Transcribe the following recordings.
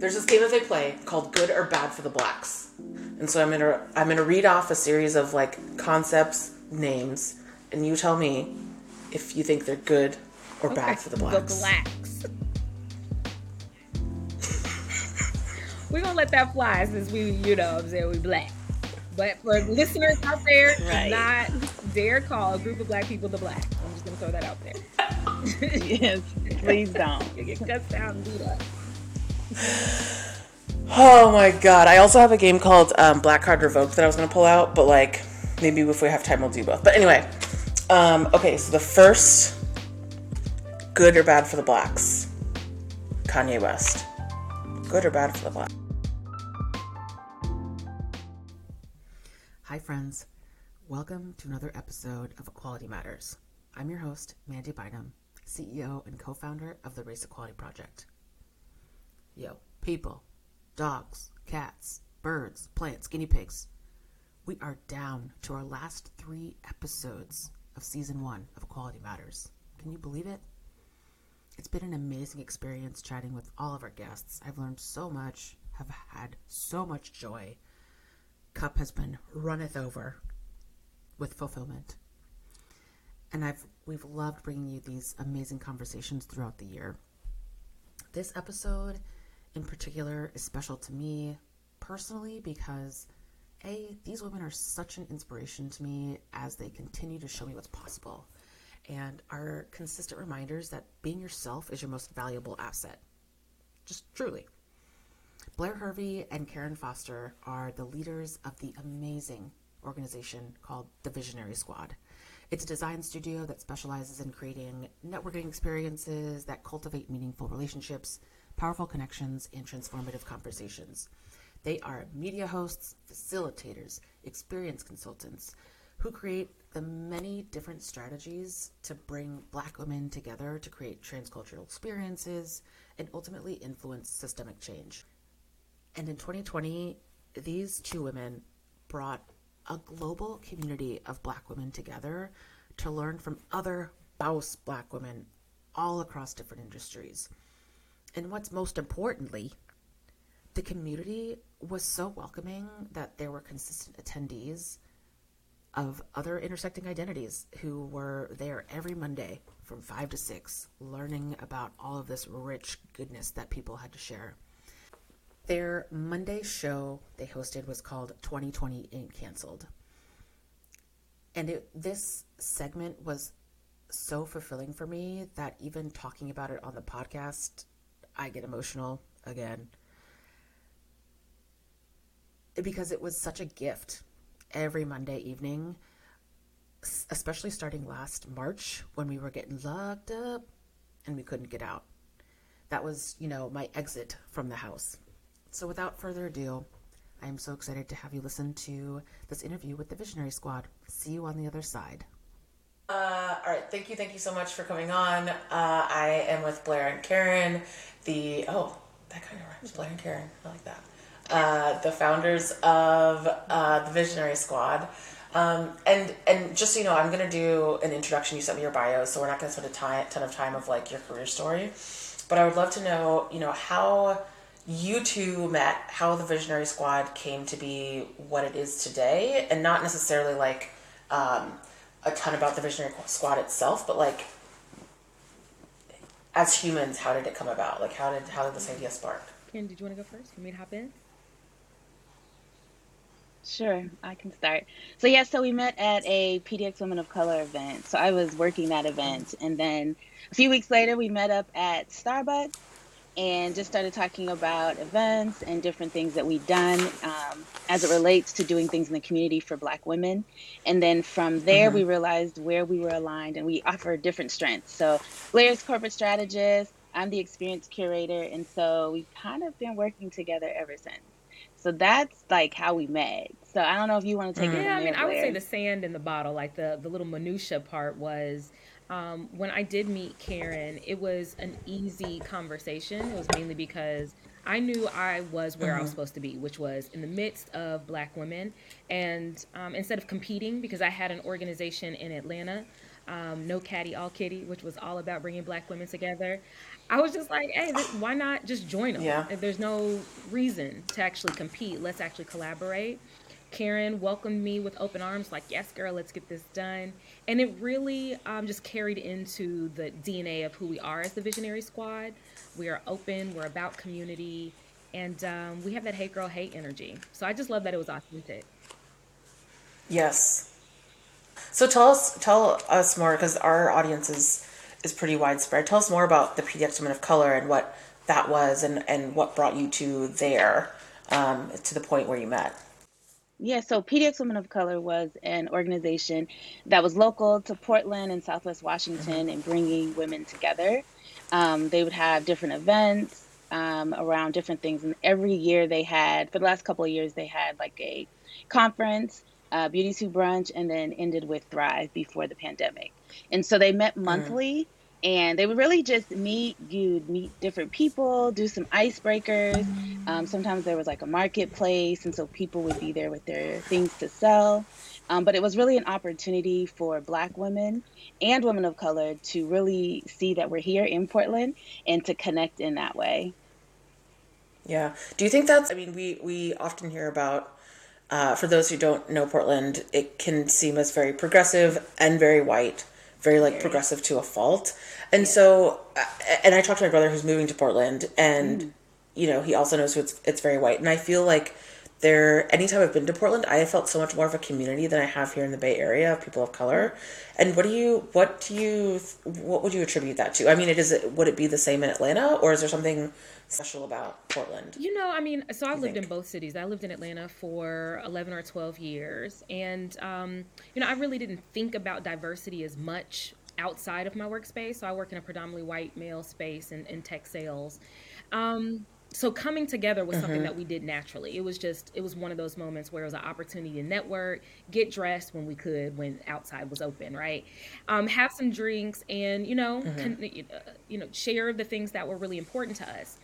There's this game that they play called Good or Bad for the Blacks. And so I'm gonna I'm gonna read off a series of like concepts, names, and you tell me if you think they're good or bad for the blacks. The blacks. We're gonna let that fly since we, you know, I'm saying we black. But for listeners out there, Right. not dare call a group of black people the black. I'm just gonna throw that out there. yes, please don't. You get cussed out and beat up. Oh my god! I also have a game called um, Black Card Revoked that I was gonna pull out, but like maybe if we have time, we'll do both. But anyway, um, okay. So the first, good or bad for the blacks? Kanye West. Good or bad for the blacks? Hi friends, welcome to another episode of Equality Matters. I'm your host, Mandy Bynum, CEO and co-founder of the Race Equality Project. Yo, people, dogs, cats, birds, plants, guinea pigs. We are down to our last three episodes of season one of Equality Matters. Can you believe it? It's been an amazing experience chatting with all of our guests. I've learned so much, have had so much joy. Cup has been runneth over with fulfillment. And I've we've loved bringing you these amazing conversations throughout the year. This episode in particular is special to me personally because a these women are such an inspiration to me as they continue to show me what's possible and are consistent reminders that being yourself is your most valuable asset. Just truly. Blair hervey and karen foster are the leaders of the amazing organization called the visionary squad. It's a design studio that specializes in creating networking experiences that cultivate meaningful relationships powerful connections, and transformative conversations. They are media hosts, facilitators, experience consultants who create the many different strategies to bring Black women together to create transcultural experiences and ultimately influence systemic change. And in 2020, these two women brought a global community of Black women together to learn from other Baus Black women all across different industries. And what's most importantly, the community was so welcoming that there were consistent attendees of other intersecting identities who were there every Monday from 5 to 6, learning about all of this rich goodness that people had to share. Their Monday show they hosted was called 2020 Ain't Cancelled. And it, this segment was so fulfilling for me that even talking about it on the podcast I get emotional again because it was such a gift every Monday evening, especially starting last March when we were getting locked up and we couldn't get out. That was, you know, my exit from the house. So without further ado, I am so excited to have you listen to this interview with the Visionary Squad. See you on the other side. Uh, all right, thank you, thank you so much for coming on. Uh, I am with Blair and Karen, the oh, that kind of rhymes. Blair and Karen, I like that. Uh, the founders of uh, the Visionary Squad. Um, and and just so you know, I'm gonna do an introduction. You sent me your bio, so we're not gonna spend a ti- ton of time of like your career story. But I would love to know, you know, how you two met, how the Visionary Squad came to be what it is today, and not necessarily like. Um, a ton about the Visionary Squad itself, but like as humans, how did it come about? Like how did how did this idea spark? Karen, did you want to go first? For me to hop in? Sure, I can start. So yeah, so we met at a PDX Women of Color event. So I was working that event, and then a few weeks later, we met up at Starbucks and just started talking about events and different things that we've done um, as it relates to doing things in the community for Black women. And then from there, we realized where we were aligned, and we offer different strengths. So Blair's corporate strategist, I'm the experience curator, and so we've kind of been working together ever since. So that's like how we met. So I don't know if you want to take it. Yeah, I mean, I would say the sand in the bottle, like the the little minutia part was um, when I did meet Karen. It was an easy conversation. It was mainly because I knew I was where I was supposed to be, which was in the midst of Black women, and um, instead of competing, because I had an organization in Atlanta. um, No Caddy, All Kitty, which was all about bringing black women together. I was just like, hey, this, why not just join them? Yeah. If there's no reason to actually compete, let's actually collaborate. Karen welcomed me with open arms, like, yes, girl, let's get this done. And it really um, just carried into the DNA of who we are as the Visionary Squad. We are open, we're about community, and um, we have that hate girl hate energy. So I just love that it was authentic. Yes. So tell us, tell us more because our audience is is pretty widespread. Tell us more about the PDX Women of Color and what that was, and and what brought you to there, um, to the point where you met. Yeah, so PDX Women of Color was an organization that was local to Portland and Southwest Washington and bringing women together. Um, they would have different events um, around different things, and every year they had, for the last couple of years, they had like a conference, uh, Beauty Soup Brunch, and then ended with Thrive before the pandemic. And so they met monthly and they would really just meet you'd meet different people do some icebreakers. Um, sometimes there was like a marketplace and so people would be there with their things to sell. Um, but it was really an opportunity for black women and women of color to really see that we're here in portland and to connect in that way. Yeah. Do you think that's i mean we we often hear about uh, for those who don't know portland it can seem as very progressive and very white very like progressive to a fault. And so, uh, and I talked to my brother who's moving to Portland, and mm. you know he also knows it's it's very white. And I feel like there, anytime I've been to Portland, I have felt so much more of a community than I have here in the Bay Area of people of color. And what do you, what do you, what would you attribute that to? I mean, it is. Would it be the same in Atlanta, or is there something special about Portland? You know, I mean, so I lived think? in both cities. I lived in Atlanta for 11 or 12 years. And, um, you know, I really didn't think about diversity as much outside of my workspace. So I work in a predominantly white male space in, in tech sales. Um, so coming together was something mm-hmm. that we did naturally. It was just it was one of those moments where it was an opportunity to network, get dressed when we could, when outside was open, right? Um, have some drinks, and you know, mm-hmm. con- uh, you know, share the things that were really important to us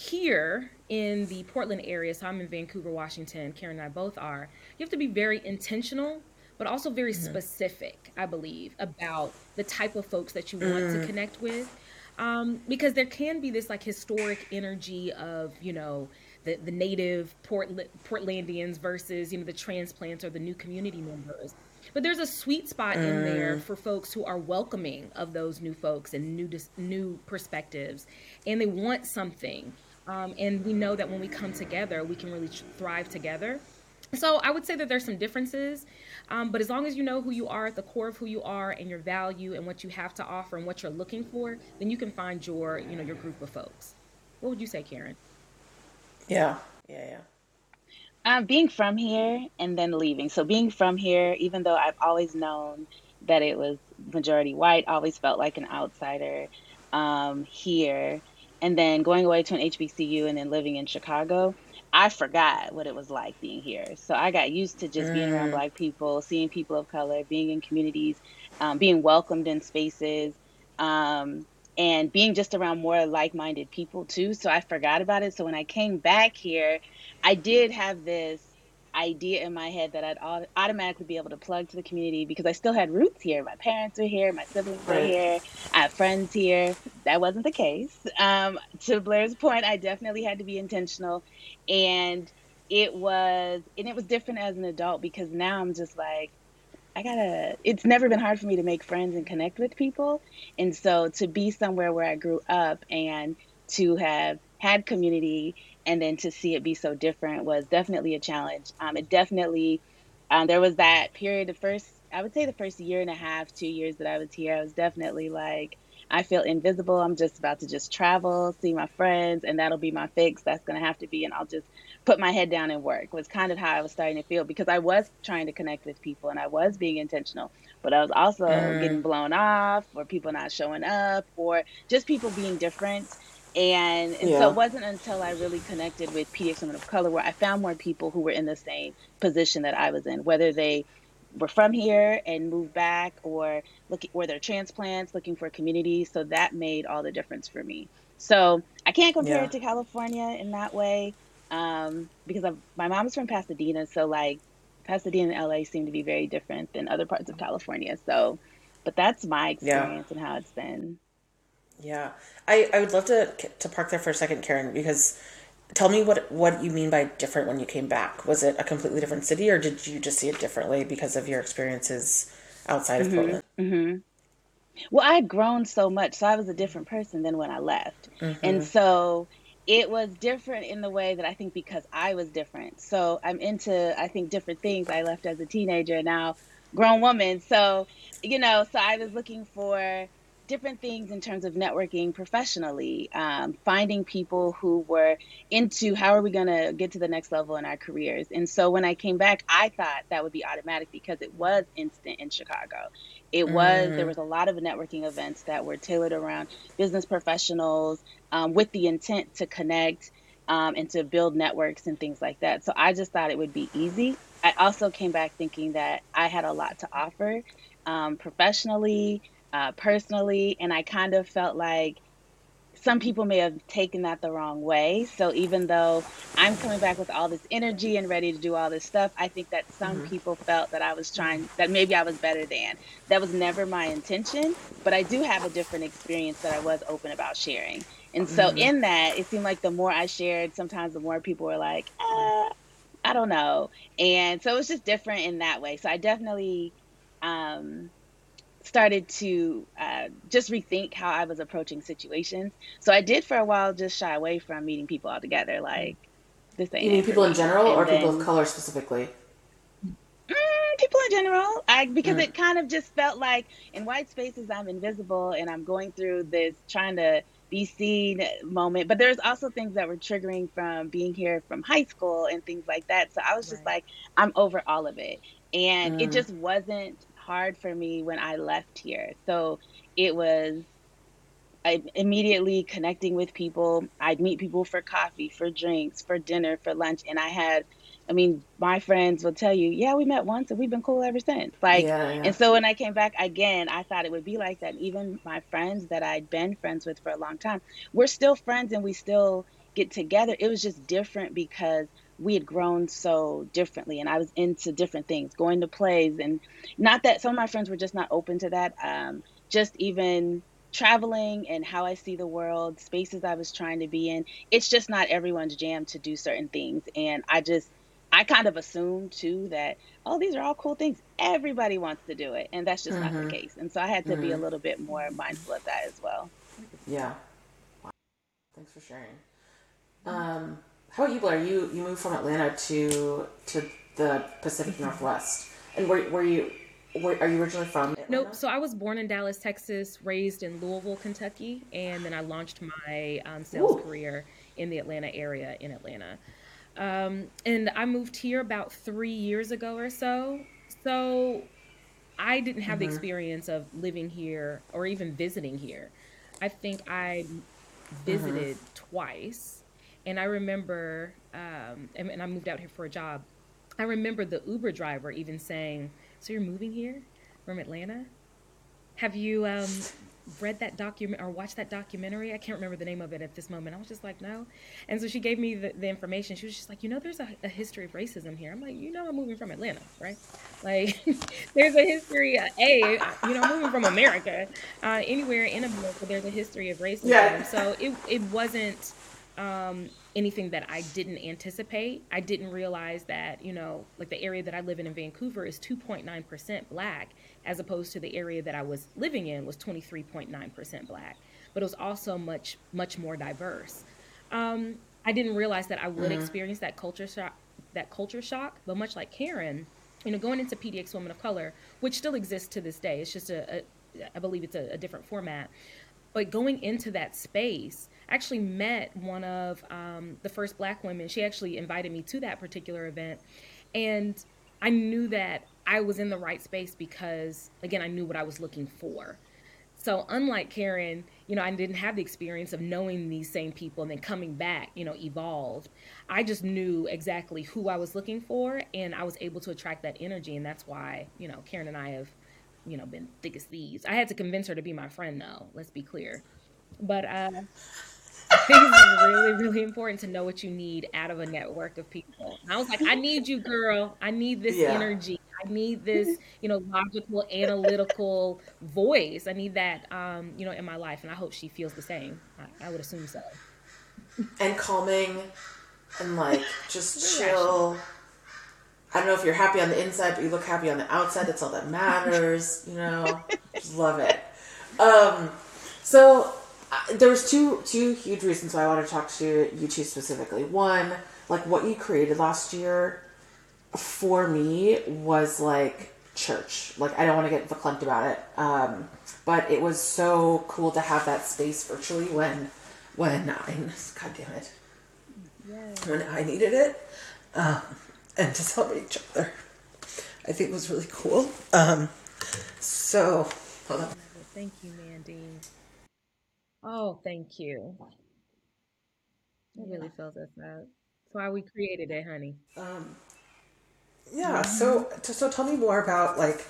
here in the Portland area, so I'm in Vancouver, Washington, Karen and I both are, you have to be very intentional, but also very mm-hmm. specific, I believe, about the type of folks that you want mm. to connect with. Um, because there can be this like historic energy of, you know, the, the native Portland, Portlandians versus, you know, the transplants or the new community members. But there's a sweet spot mm. in there for folks who are welcoming of those new folks and new new perspectives, and they want something um, and we know that when we come together, we can really thrive together. So I would say that there's some differences, um, but as long as you know who you are at the core of who you are and your value and what you have to offer and what you're looking for, then you can find your, you know, your group of folks. What would you say, Karen? Yeah, yeah, yeah. Um, being from here and then leaving. So being from here, even though I've always known that it was majority white, always felt like an outsider um, here and then going away to an HBCU and then living in Chicago, I forgot what it was like being here. So I got used to just mm. being around mm. Black people, seeing people of color, being in communities, um, being welcomed in spaces, um, and being just around more like minded people too. So I forgot about it. So when I came back here, I did have this idea in my head that I'd automatically be able to plug to the community because I still had roots here. My parents were here, my siblings were here, I have friends here. That wasn't the case. Um, to Blair's point, I definitely had to be intentional, and it was and it was different as an adult because now I'm just like. I gotta, it's never been hard for me to make friends and connect with people. And so to be somewhere where I grew up and to have had community and then to see it be so different was definitely a challenge. Um, it definitely um, there was that period, the first I would say the first year and a half, two years that I was here, I was definitely like. I feel invisible. I'm just about to just travel, see my friends, and that'll be my fix. That's going to have to be, and I'll just put my head down and work. Was kind of how I was starting to feel because I was trying to connect with people and I was being intentional, but I was also mm. getting blown off, or people not showing up, or just people being different and, and yeah. so it wasn't until I really connected with PDX Women of Color where I found more people who were in the same position that I was in, whether they were from here and moved back or looking or they're transplants looking for a community. So that made all the difference for me. So I can't compare yeah. it to California in that way um, because I've, my mom's from Pasadena. So like Pasadena and LA seem to be very different than other parts of California. So but that's my experience yeah. and how it's been. Yeah, I, I would love to to park there for a second, Karen, because tell me what what you mean by different when you came back. Was it a completely different city, or did you just see it differently because of your experiences outside mm-hmm. of Portland? Mm-hmm. Well, I had grown so much, so I was a different person than when I left, mm-hmm. and so it was different in the way that I think because I was different. So I'm into I think different things. I left as a teenager, now grown woman. So you know, so I was looking for different things in terms of networking professionally, um, finding people who were into how are we going to get to the next level in our careers. And so when I came back, I thought that would be automatic because it was instant in Chicago. It was, mm-hmm. there was a lot of networking events that were tailored around business professionals um, with the intent to connect um, and to build networks and things like that. So I just thought it would be easy. I also came back thinking that I had a lot to offer um, professionally, uh, personally, and I kind of felt like some people may have taken that the wrong way. So even though I'm coming back with all this energy and ready to do all this stuff, I think that some mm-hmm. people felt that I was trying, that maybe I was better than. That was never my intention, but I do have a different experience that I was open about sharing. And so mm-hmm. in that, it seemed like the more I shared, sometimes the more people were like, uh, I don't know. And so it was just different in that way. So I definitely, um, started to uh, just rethink how I was approaching situations. So I did for a while just shy away from meeting people altogether. Like this thing. You mean people in general, or then, people of color specifically? Mm, people in general, I because mm. it kind of just felt like in white spaces I'm invisible and I'm going through this trying to be seen moment. But there's also things that were triggering from being here from high school and things like that. So I was just right. like, I'm over all of it. And mm. it just wasn't hard for me when I left here. So it was I immediately connecting with people. I'd meet people for coffee, for drinks, for dinner, for lunch, and I had I mean, my friends will tell you, yeah, we met once and we've been cool ever since. Like, yeah, yeah. and so when I came back again, I thought it would be like that. Even my friends that I'd been friends with for a long time, we're still friends and we still get together. It was just different because we had grown so differently and I was into different things, going to plays and not that some of my friends were just not open to that. Um, just even traveling and how I see the world, spaces I was trying to be in. It's just not everyone's jam to do certain things. And I just, I kind of assumed too that, oh, these are all cool things. Everybody wants to do it. And that's just mm-hmm. not the mm-hmm. case. And so I had to mm-hmm. be a mm-hmm. little bit more mindful of that as well. Yeah. Wow. Thanks for sharing. Um, how about you, Blair? You you moved from Atlanta to to the Pacific mm-hmm. Northwest, and where were you? Where, are you originally from? Atlanta? Nope. So I was born in Dallas, Texas, raised in Louisville, Kentucky, and then I launched my um, sales Ooh. career in the Atlanta area in Atlanta. Um, and I moved here about three years ago or so. So I didn't have mm-hmm. the experience of living here or even visiting here. I think I visited mm-hmm. twice and I remember, um, and, and I moved out here for a job. I remember the Uber driver even saying, "So you're moving here from Atlanta? Have you um, read that document or watched that documentary? I can't remember the name of it at this moment. I was just like, no. And so she gave me the, the information. She was just like, you know, there's a, a, history of racism here. I'm like, you know, I'm moving from Atlanta, right? Like, there's a history. Of, a, you know, moving from America, uh, anywhere in America, there's a history of racism. Yeah. So it it wasn't um, anything that I didn't anticipate. I didn't realize that, you know, like the area that I live in in Vancouver is 2.9% black, as opposed to the area that I was living in was 23.9% black. But it was also much, much more diverse. Um, I didn't realize that I would mm-hmm. experience that culture shock. That culture shock, but much like Karen, you know, going into PDX Women of Color, which still exists to this day, it's just a, a I believe it's a, a different format. But going into that space, actually met one of um, the first black women. She actually invited me to that particular event. And I knew that I was in the right space because, again, I knew what I was looking for. So, unlike Karen, you know, I didn't have the experience of knowing these same people and then coming back, you know, evolved. I just knew exactly who I was looking for and I was able to attract that energy. And that's why, you know, Karen and I have, you know, been thick as thieves. I had to convince her to be my friend, though, let's be clear. But, uh, it's really, really important to know what you need out of a network of people. And I was like, I need you, girl. I need this yeah. energy. I need this, you know, logical, analytical voice. I need that, um, you know, in my life, and I hope she feels the same. I, I would assume so. And calming, and like just chill. I don't know if you're happy on the inside, but you look happy on the outside. That's all that matters. You know, just love it. Um, so uh, there was two two huge reasons why I want to talk to you two specifically. One, like what you created last year for me was like church. Like I don't want to get verklempt about it, um, but it was so cool to have that space virtually when when I God damn it yes. when I needed it, um, and to celebrate each other. I think it was really cool. Um, so hold on. Thank you, Mandy. Oh, thank you. I really felt that. That's why we created it, honey. Um, yeah. So, so tell me more about like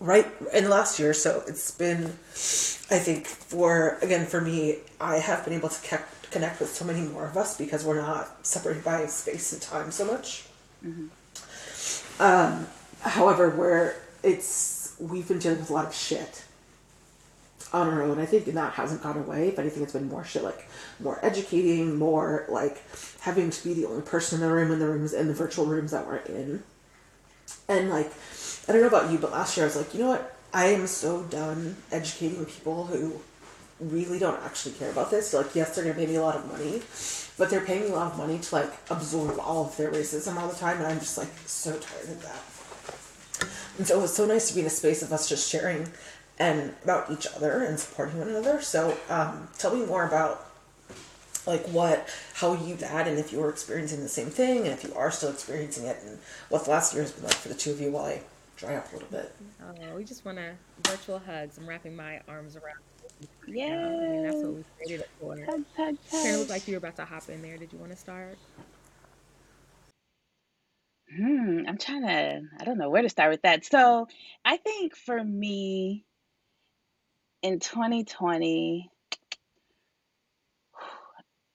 right in the last year. So it's been, I think, for again for me, I have been able to ke- connect with so many more of us because we're not separated by space and time so much. Mm-hmm. Um, however, where it's we've been dealing with a lot of shit on our own. I think that hasn't gone away, but I think it's been more shit, like more educating, more like having to be the only person in the room in the rooms in the virtual rooms that we're in. And like, I don't know about you, but last year I was like, you know what? I am so done educating people who really don't actually care about this. like, yes, they're gonna pay me a lot of money, but they're paying me a lot of money to like absorb all of their racism all the time, and I'm just like so tired of that. And so it was so nice to be in a space of us just sharing and about each other and supporting one another. So um, tell me more about like what how you that and if you were experiencing the same thing and if you are still experiencing it and what the last year has been like for the two of you while I dry up a little bit. Oh, we just want to virtual hugs. I'm wrapping my arms around. Yeah, I mean, that's what we created it for. Hugs, hugs, hugs. Karen, looked like you were about to hop in there. Did you want to start? Hmm, I'm trying to. I don't know where to start with that. So, I think for me, in 2020,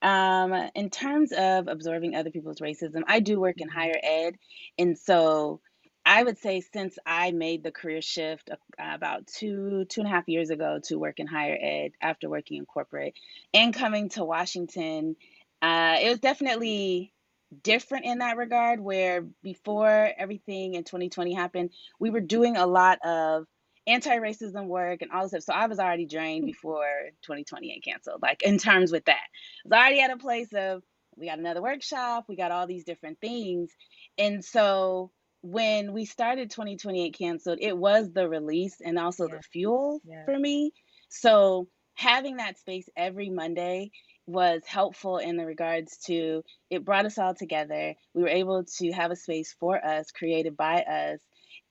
um, in terms of absorbing other people's racism, I do work in mm-hmm. higher ed. And so I would say since I made the career shift uh, about two, two and a half years ago to work in higher ed after working in corporate and coming to Washington, uh, it was definitely different in that regard where before everything in 2020 happened, we were doing a lot of anti-racism work and all this stuff. So I was already drained before 2020 Ain't canceled. Like in terms with that, I was already at a place of we got another workshop, we got all these different things, and so when we started 2020 Ain't canceled, it was the release and also yeah. the fuel yeah. for me. So having that space every Monday was helpful in the regards to it brought us all together. We were able to have a space for us created by us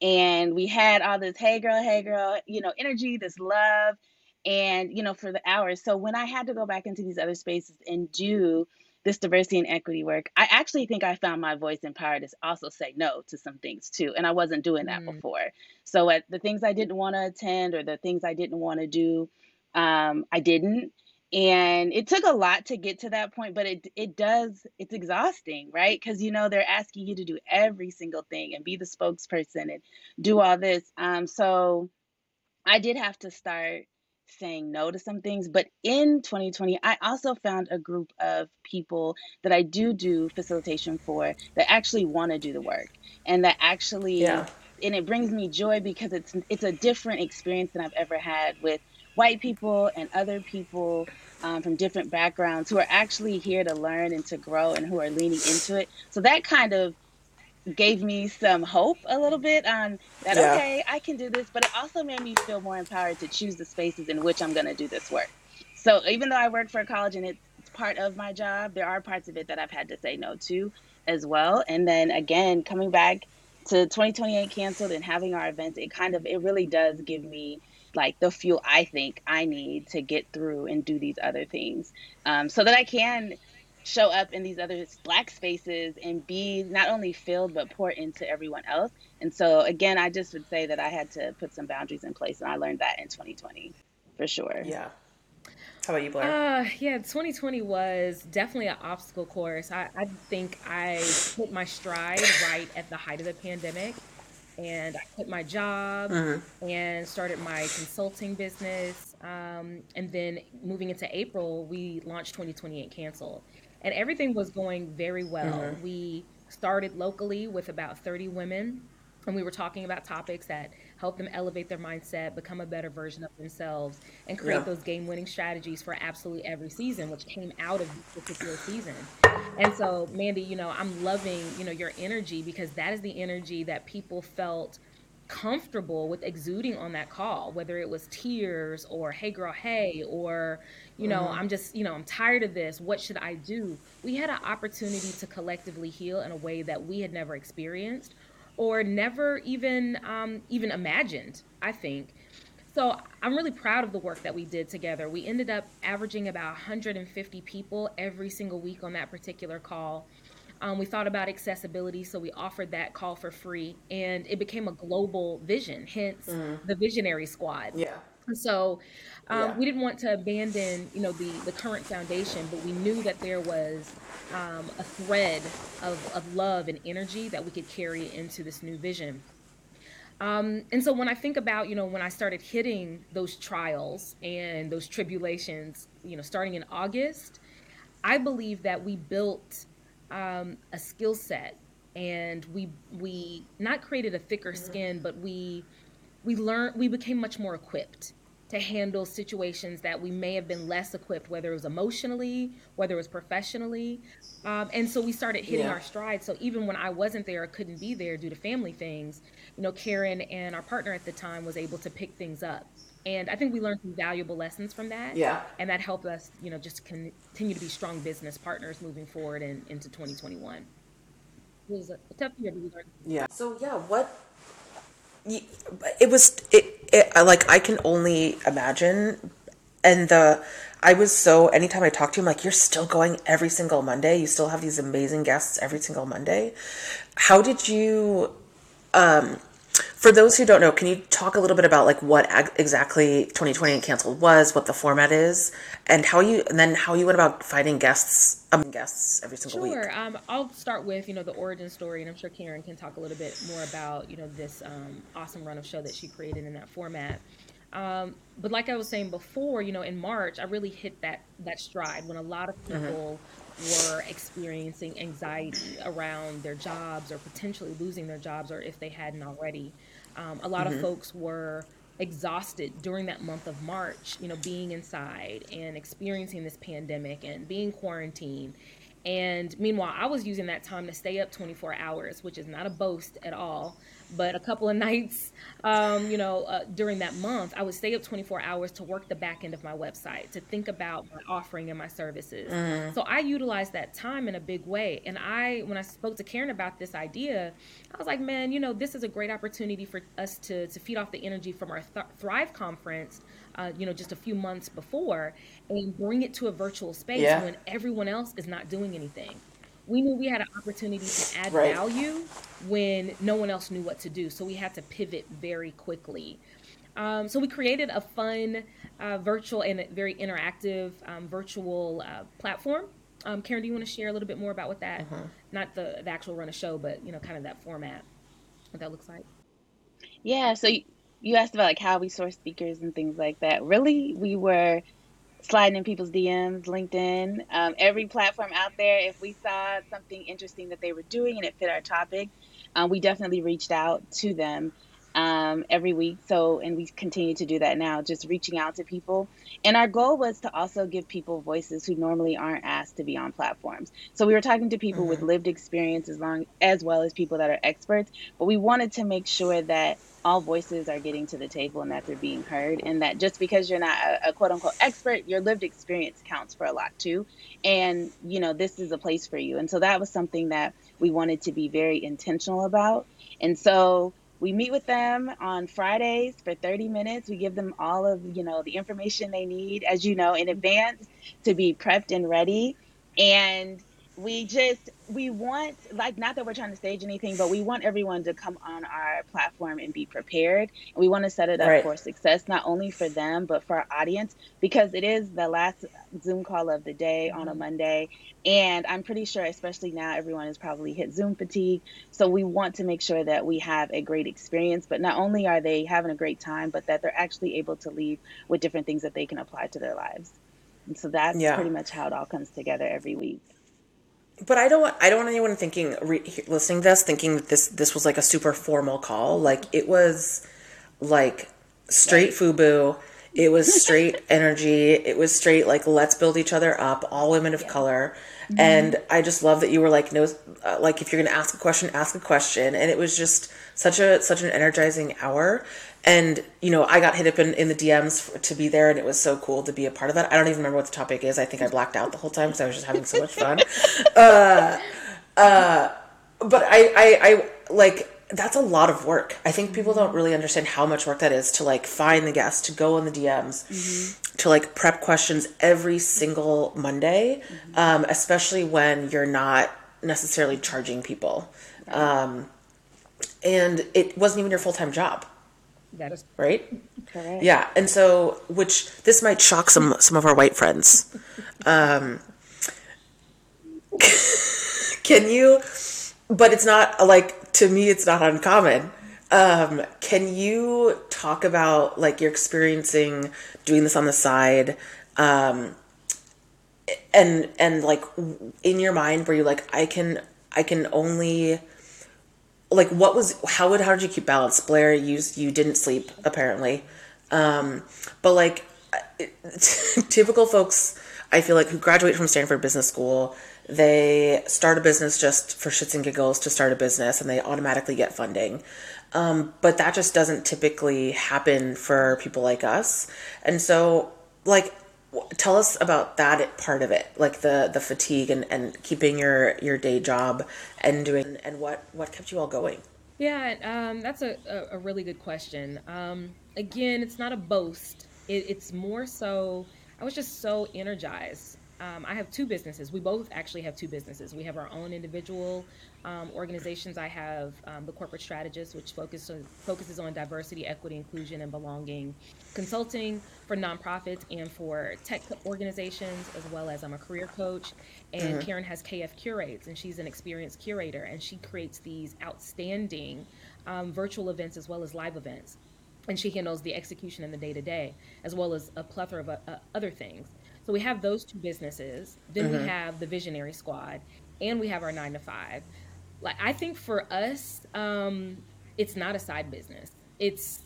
and we had all this hey girl hey girl you know energy this love and you know for the hours. So when i had to go back into these other spaces and do this diversity and equity work i actually think i found my voice empowered to also say no to some things too and i wasn't doing that mm. before. So at the things i didn't want to attend or the things i didn't want to do um, i didn't and it took a lot to get to that point but it it does it's exhausting right because you know they're asking you to do every single thing and be the spokesperson and do all this um so i did have to start saying no to some things but in 2020 i also found a group of people that i do do facilitation for that actually want to do the work and that actually yeah. and it brings me joy because it's it's a different experience than i've ever had with white people and other people um, from different backgrounds who are actually here to learn and to grow and who are leaning into it. So that kind of gave me some hope a little bit on that, yeah. okay, I can do this, but it also made me feel more empowered to choose the spaces in which I'm going to do this work. So even though I work for a college and it's part of my job, there are parts of it that I've had to say no to as well. And then again, coming back to 2020 Ain't canceled and having our events, it kind of, it really does give me like the fuel I think I need to get through and do these other things um, so that I can show up in these other black spaces and be not only filled but pour into everyone else. And so again, I just would say that I had to put some boundaries in place and I learned that in 2020 for sure. Yeah. How about you, Blair? Uh, yeah, 2020 was definitely an obstacle course. I, I think I hit my stride right at the height of the pandemic. And I quit my job mm-hmm. and started my consulting business. Um, and then moving into April, we launched 2020 Ain't Cancel. And everything was going very well. Mm-hmm. We started locally with about 30 women, and we were talking about topics that help them elevate their mindset, become a better version of themselves, and create yeah. those game winning strategies for absolutely every season, which came out of this particular season. And so, Mandy, you know, I'm loving, you know, your energy because that is the energy that people felt comfortable with exuding on that call, whether it was tears or hey girl, hey, or, you know, mm-hmm. I'm just, you know, I'm tired of this. What should I do? We had an opportunity to collectively heal in a way that we had never experienced or never even um, even imagined. I think. So I'm really proud of the work that we did together. We ended up averaging about 150 people every single week on that particular call. Um, we thought about accessibility, so we offered that call for free, and it became a global vision. Hence, mm-hmm. the Visionary Squad. Yeah. So um, yeah. we didn't want to abandon, you know, the the current foundation, but we knew that there was um, a thread of, of love and energy that we could carry into this new vision. Um, and so when I think about, you know, when I started hitting those trials and those tribulations, you know, starting in August, I believe that we built um, a skill set and we we not created a thicker mm-hmm. skin, but we we learned we became much more equipped to handle situations that we may have been less equipped, whether it was emotionally, whether it was professionally. Um, and so we started hitting yeah. our stride. So even when I wasn't there or couldn't be there due to family things, you know, Karen and our partner at the time was able to pick things up. And I think we learned some valuable lessons from that. Yeah. And that helped us, you know, just continue to be strong business partners moving forward in, into 2021. It was a tough year, but we learned. Yeah. So, yeah, what it was it, it like I can only imagine and the I was so anytime I talk to him like you're still going every single Monday? You still have these amazing guests every single Monday? How did you um for those who don't know, can you talk a little bit about like what ag- exactly 2020 Ain't canceled was, what the format is, and how you and then how you went about finding guests, um, guests every single sure. week? Sure. Um, I'll start with you know the origin story, and I'm sure Karen can talk a little bit more about you know this um, awesome run of show that she created in that format. Um, but like I was saying before, you know, in March, I really hit that that stride when a lot of mm-hmm. people. Were experiencing anxiety around their jobs or potentially losing their jobs or if they hadn't already. Um, a lot mm-hmm. of folks were exhausted during that month of March, you know, being inside and experiencing this pandemic and being quarantined. And meanwhile, I was using that time to stay up 24 hours, which is not a boast at all but a couple of nights, um, you know, uh, during that month, I would stay up 24 hours to work the back end of my website, to think about my offering and my services. Mm-hmm. So I utilized that time in a big way. And I, when I spoke to Karen about this idea, I was like, man, you know, this is a great opportunity for us to, to feed off the energy from our Th- Thrive conference. Uh, you know, just a few months before, and bring it to a virtual space yeah. when everyone else is not doing anything we knew we had an opportunity to add right. value when no one else knew what to do. So we had to pivot very quickly. Um, so we created a fun, uh, virtual and very interactive um, virtual uh, platform. Um, Karen, do you want to share a little bit more about what that, uh-huh. not the, the actual run of show, but you know, kind of that format, what that looks like? Yeah. So you, asked about like how we source speakers and things like that. Really, we were sliding in people's DMs, LinkedIn, um, every platform out there. If we saw something interesting that they were doing and it fit our topic, um, we definitely reached out to them um, every week. So, and we continue to do that now, just reaching out to people. And our goal was to also give people voices who normally aren't asked to be on platforms. So we were talking to people mm-hmm. with lived experience as long as well as people that are experts, but we wanted to make sure that all voices are getting to the table and that they're being heard and that just because you're not a, a, quote unquote expert your lived experience counts for a lot too and you know this is a place for you and so that was something that we wanted to be very intentional about and so we meet with them on fridays for 30 minutes. We give them all of you know the information they need as you know in advance to be prepped and ready. And we just we want like not that we're trying to stage anything but we want everyone to come on our platform and be prepared and we want to set it up right. for success not only for them but for our audience because it is the last zoom call of the day on a mm-hmm. monday and i'm pretty sure especially now everyone has probably hit zoom fatigue so we want to make sure that we have a great experience but not only are they having a great time but that they're actually able to leave with different things that they can apply to their lives and so that's yeah. pretty much how it all comes together every week but I don't want I don't want anyone thinking re, listening to this thinking that this this was like a super formal call. Like it was like straight FUBU. It was straight energy. It was straight like let's build each other up. All women of yeah. color. Mm-hmm. And I just love that you were like no uh, like if you're going to ask a question, ask a question. And it was just such a such an energizing hour and you know i got hit up in, in the dms to be there and it was so cool to be a part of that. I don't even remember what the topic is. I think i blacked out the whole time because i was just having so much fun. Uh, uh, but I, I i like that's a lot of work. I think people don't really understand how much work that is to like find the guests to go in the dms mm-hmm. to like prep questions every single monday mm-hmm. um, especially when you're not necessarily charging people. Um, and it wasn't even your full-time job that is right. Correct. Yeah, and so which this might shock some some of our white friends. Um, can you? But it's not like to me. It's not uncommon. Um, can you talk about like you're experiencing doing this on the side? Um, and and like in your mind where you like I can I can only like what was how would how did you keep balance? Blair you you didn't sleep apparently. Um but like typical folks i feel like who graduate from stanford business school they start a business just for shits and giggles to start a business and they automatically get funding. Um, but that just doesn't typically happen for people like us. And so like tell us about that part of it like the the fatigue and and keeping your your day job and doing and what what kept you all going? Yeah um, that's a, a, really good question. Um, again it's not a boast. It, it's more so i was just so energized um, I have two businesses. We both actually have two businesses. We have our own individual um, organizations. I have um, the corporate strategist, which focus on, focuses on diversity, equity, inclusion, and belonging, consulting for nonprofits and for tech organizations, as well as I'm a career coach. And mm-hmm. Karen has KF Curates, and she's an experienced curator, and she creates these outstanding um, virtual events as well as live events. And she handles the execution and the day to day, as well as a plethora of uh, other things. So we have those two businesses. Then mm-hmm. we have the Visionary Squad, and we have our nine to five. Like I think for us, um, it's not a side business. It's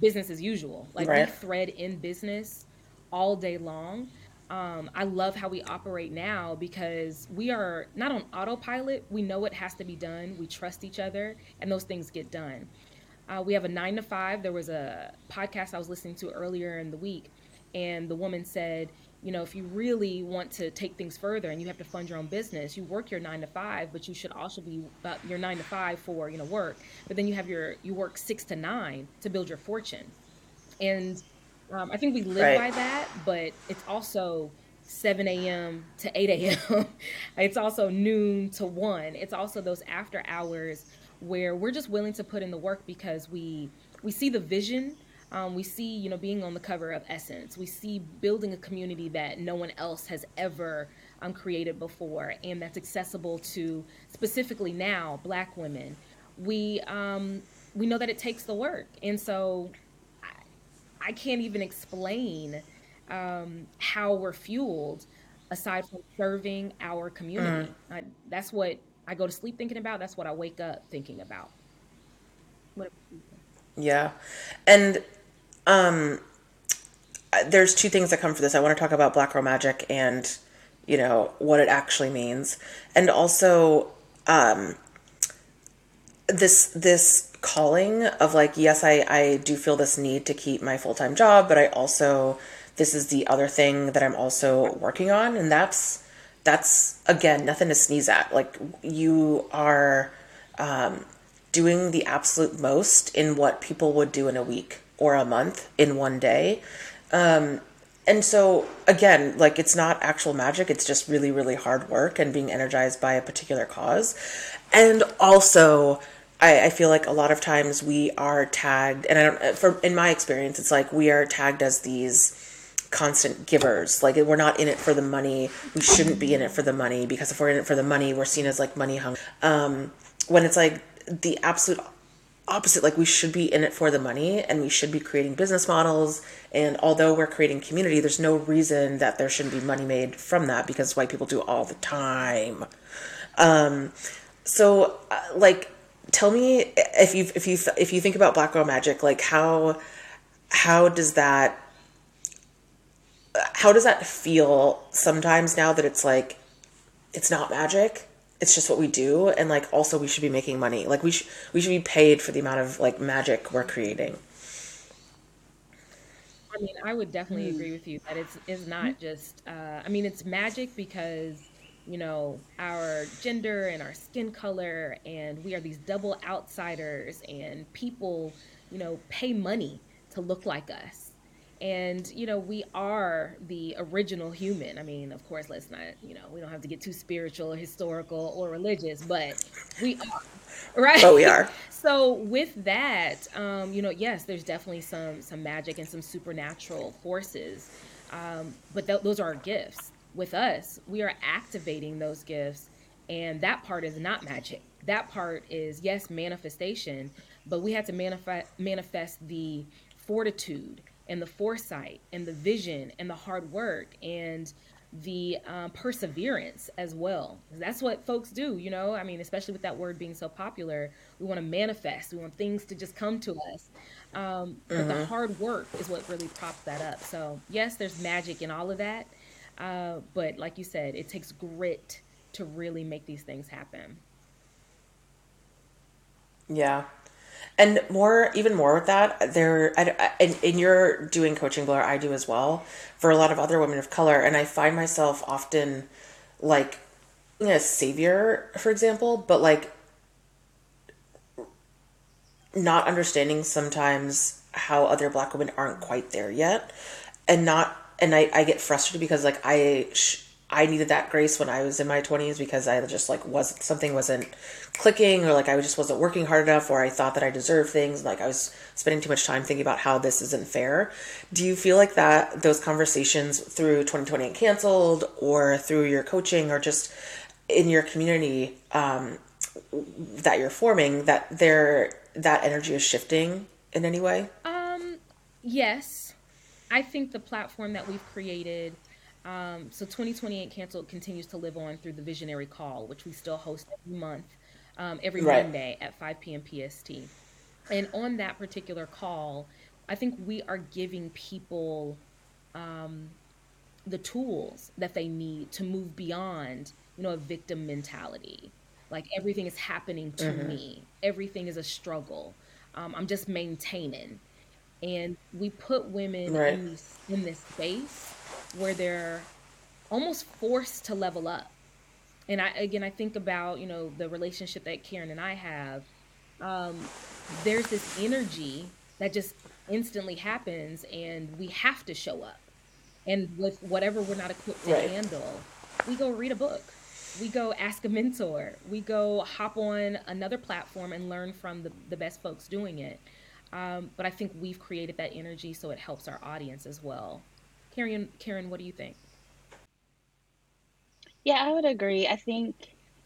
business as usual. Like right. we thread in business all day long. Um, I love how we operate now because we are not on autopilot. We know it has to be done. We trust each other, and those things get done. Uh, we have a nine to five. There was a podcast I was listening to earlier in the week, and the woman said, you know, if you really want to take things further and you have to fund your own business, you work your nine to five, but you should also be about your nine to five for, you know, work. But then you have your, you work six to nine to build your fortune. And um, I think we live right. by that, but it's also 7 a.m. to 8 a.m. it's also noon to one. It's also those after hours where we're just willing to put in the work because we, we see the vision um, we see, you know, being on the cover of Essence. We see building a community that no one else has ever um, created before, and that's accessible to specifically now Black women. We um, we know that it takes the work, and so I, I can't even explain um, how we're fueled aside from serving our community. Mm. I, that's what I go to sleep thinking about. That's what I wake up thinking about. Yeah, and um, there's two things that come for this. I want to talk about Black Girl Magic and you know what it actually means, and also um, this this calling of like yes, I I do feel this need to keep my full time job, but I also this is the other thing that I'm also working on, and that's that's again nothing to sneeze at. Like you are um, doing the absolute most in what people would do in a week or a month in one day. Um, and so again, like it's not actual magic, it's just really, really hard work and being energized by a particular cause. And also, I, I feel like a lot of times we are tagged, and I don't, for in my experience, it's like we are tagged as these constant givers. Like we're not in it for the money. We shouldn't be in it for the money because if we're in it for the money, we're seen as like money hungry. Um, when it's like the absolute opposite like we should be in it for the money and we should be creating business models and although we're creating community there's no reason that there shouldn't be money made from that because white people do all the time. Um, so uh, like tell me if you if you if you think about black girl magic like how how does that how does that feel sometimes now that it's like it's not magic it's just what we do and like also we should be making money. Like we should we should be paid for the amount of like magic we're creating. I mean i would definitely mm. agree with you that it's it's not just uh, i mean it's magic because you know our gender and our skin color and we are these double outsiders and people you know pay money to look like us and you know we are the original human. I mean of course let's not you know we don't have to get too spiritual or historical or religious but we are right? But we are. So with that um you know yes there's definitely some some magic and some supernatural forces. Um but th- those are our gifts. With us we are activating those gifts and that part is not magic. That part is yes manifestation but we had to manifest manifest the fortitude and the foresight and the vision and the hard work and the um, perseverance as well. That's what folks do, you know. I mean, especially with that word being so popular, we want to manifest. We want things to just come to us. Um, but mm-hmm. the hard work is what really props that up. So yes, there's magic in all of that, uh, but like you said, it takes grit to really make these things happen. Yeah, and more even more with that there and, you're doing coaching blair i do as well for a lot of other women of color. And i find myself often like you know, a savior for example but like not understanding sometimes how other black women aren't quite there yet. And not and i, I get frustrated because like i sh- I needed that grace when I was in my 20s because I just like wasn't something wasn't clicking or like I just wasn't working hard enough or I thought that I deserved things like I was spending too much time thinking about how this isn't fair. Do you feel like that those conversations through 2020 Ain't canceled or through your coaching or just in your community um, that you're forming that there that energy is shifting in any way? Um yes. I think the platform that we've created um, so 2020 Ain't Canceled continues to live on through the Visionary Call, which we still host every month, um, every right. Monday at 5 p.m. PST. And on that particular call, I think we are giving people um, the tools that they need to move beyond, you know, a victim mentality. Like everything is happening to mm-hmm. me, everything is a struggle. Um, I'm just maintaining. And we put women right. in, this, in this space where they're almost forced to level up. And I again I think about, you know, the relationship that Karen and I have. Um, there's this energy that just instantly happens and we have to show up. And with whatever we're not equipped to right. handle, we go read a book. We go ask a mentor. We go hop on another platform and learn from the, the best folks doing it. Um, but I think we've created that energy so it helps our audience as well. Karen, Karen, what do you think? Yeah, I would agree. I think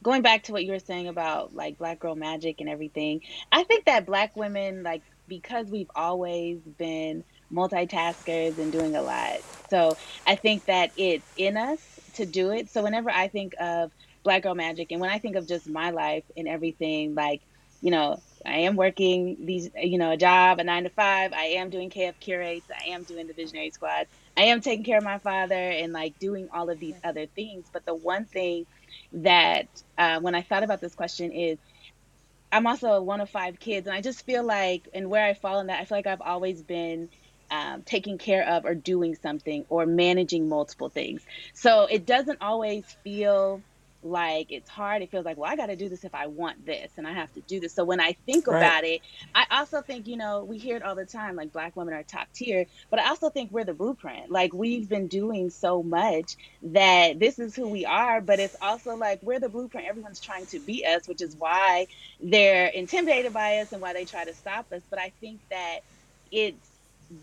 going back to what you were saying about like black girl magic and everything, I think that black women like because we've always been multitaskers and doing a lot. So I think that it's in us to do it. So whenever I think of black girl magic and when I think of just my life and everything, like, you know, I am working these, you know, a job, a nine to five. I am doing KF curates. I am doing the visionary squad. I am taking care of my father and like doing all of these other things. But the one thing that uh, when I thought about this question is I'm also one of five kids, and I just feel like, and where I fall in that, I feel like I've always been um, taking care of or doing something or managing multiple things. So it doesn't always feel like it's hard. It feels like, well, I got to do this if I want this and I have to do this. So when I think right. about it, I also think, you know, we hear it all the time like black women are top tier, but I also think we're the blueprint. Like we've been doing so much that this is who we are, but it's also like we're the blueprint. Everyone's trying to be us, which is why they're intimidated by us and why they try to stop us. But I think that it's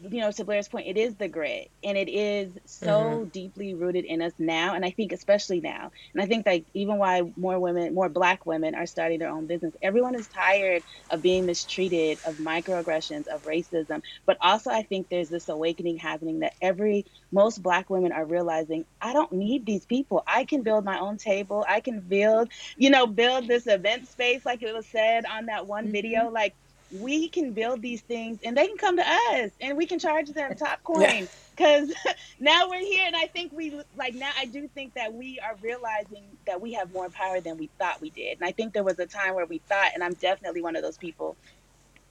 you know, to Blair's point, it is the grit and it is so mm-hmm. deeply rooted in us now. And I think, especially now, and I think like even why more women, more black women are starting their own business, everyone is tired of being mistreated, of microaggressions, of racism. But also, I think there's this awakening happening that every, most black women are realizing, I don't need these people. I can build my own table. I can build, you know, build this event space, like it was said on that one mm-hmm. video. Like, we can build these things and they can come to us and we can charge them top coin because yeah. now we're here and i think we like now i do think that we are realizing that we have more power than we thought we did and i think there was a time where we thought and i'm definitely one of those people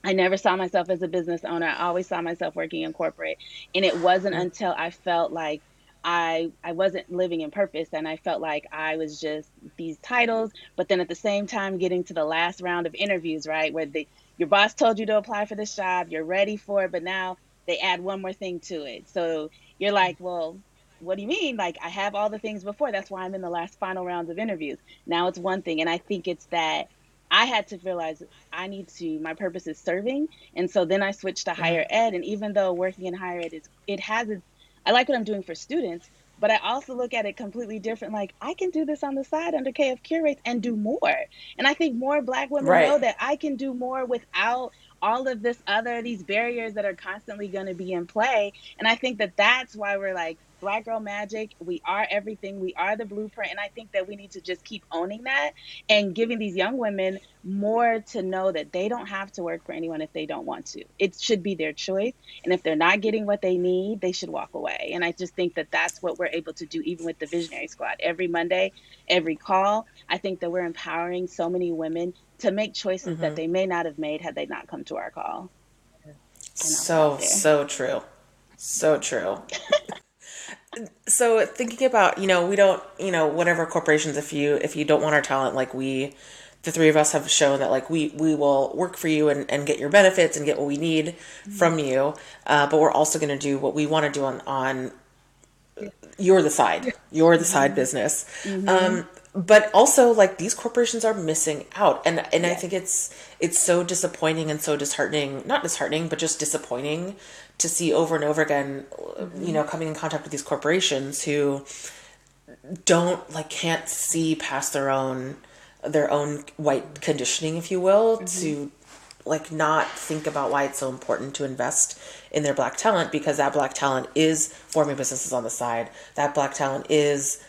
I never saw myself as a business owner. I always saw myself working in corporate. And it wasn't mm. until I felt like I I wasn't living in purpose and I felt like I was just these titles, but then at the same time getting to the last round of interviews, right, where the your boss told you to apply for this job, you're ready for it, but now they add one more thing to it. So you're like, well, what do you mean? Like I have all the things before. That's why I'm in the last final rounds of interviews. Now it's one thing, and I think it's that I had to realize I need to. My purpose is serving, and so then I switched to mm-hmm. higher ed. And even though working in higher ed is, it has its. I like what I'm doing for students, but I also look at it completely different. Like I can do this on the side under KF Curates and do more. And I think more Black women right. know that I can do more without all of this other these barriers that are constantly going to be in play. And I think that that's why we're like Black Girl Magic. We are everything. We are the blueprint. And I think that we need to just keep owning that and giving these young women more to know that they don't have to work for anyone if they don't want to. It should be their choice. And if they're not getting what they need, they should walk away. And I just think that that's what we're able to do, even with the Visionary Squad. Every Monday, every call, I think that we're empowering so many women to make choices mm-hmm. that they may not have made had they not come to our call. So, so true. So true. so thinking about you know we don't you know whatever corporations if you if you don't want our talent like we the three of us have shown that like we we will work for you and, and get your benefits and get what we need mm-hmm. from you uh, but we're also going to do what we want to do on on you're the side you're the side mm-hmm. business mm-hmm. um, but also like these corporations are missing out and and yeah. i think it's it's so disappointing and so disheartening not disheartening but just disappointing to see over and over again mm-hmm. you know coming in contact with these corporations who don't like can't see past their own their own white conditioning if you will mm-hmm. to like not think about why it's so important to invest in their black talent because that black talent is forming businesses on the side that black talent is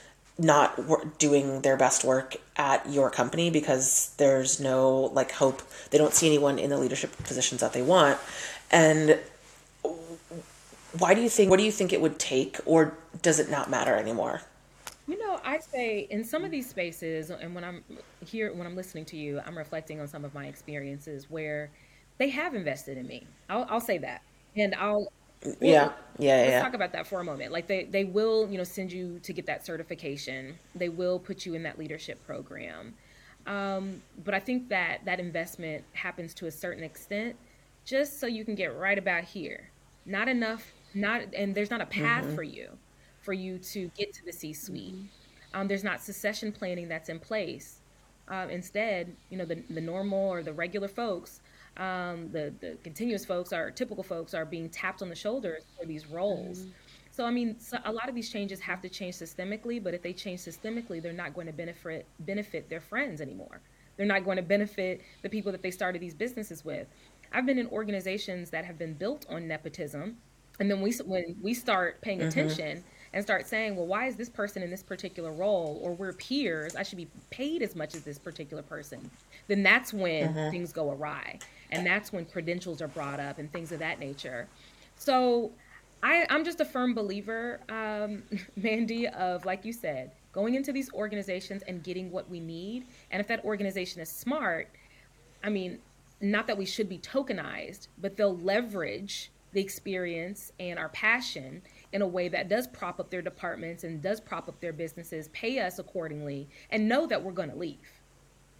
not doing their best work at your company because there's no like hope. They don't see anyone in the leadership positions that they want. And why do you think what do you think it would take or does it not matter anymore? You know i say in some of these spaces and when i'm here when i'm listening to you i'm reflecting on some of my experiences where they have invested in me. I'll, I'll say that. And i'll well, yeah. Yeah let's yeah. talk about that for a moment. Like they they will you know send you to get that certification. They will put you in that leadership program. Um, but i think that that investment happens to a certain extent just so you can get right about here. Not enough not and there's not a path mm-hmm. for you for you to get to the c suite mm-hmm. um, there's not succession planning that's in place. Uh, instead you know the, the normal or the regular folks um, the the continuous folks are typical folks are being tapped on the shoulders for these roles. Mm-hmm. So I mean, so a lot of these changes have to change systemically, but if they change systemically, they're not going to benefit benefit their friends anymore. They're not going to benefit the people that they started these businesses with. I've been in organizations that have been built on nepotism, and then we when we start paying mm-hmm. attention and start saying, well, why is this person in this particular role, or we're peers, I should be paid as much as this particular person. Then that's when mm-hmm. things go awry and that's when credentials are brought up and things of that nature. So I, I'm just a firm believer, um, Mandy, of like you said, going into these organizations and getting what we need. And if that organization is smart, I mean, not that we should be tokenized, but they'll leverage the experience and our passion in a way that does prop up their departments and does prop up their businesses, pay us accordingly, and know that we're going to leave.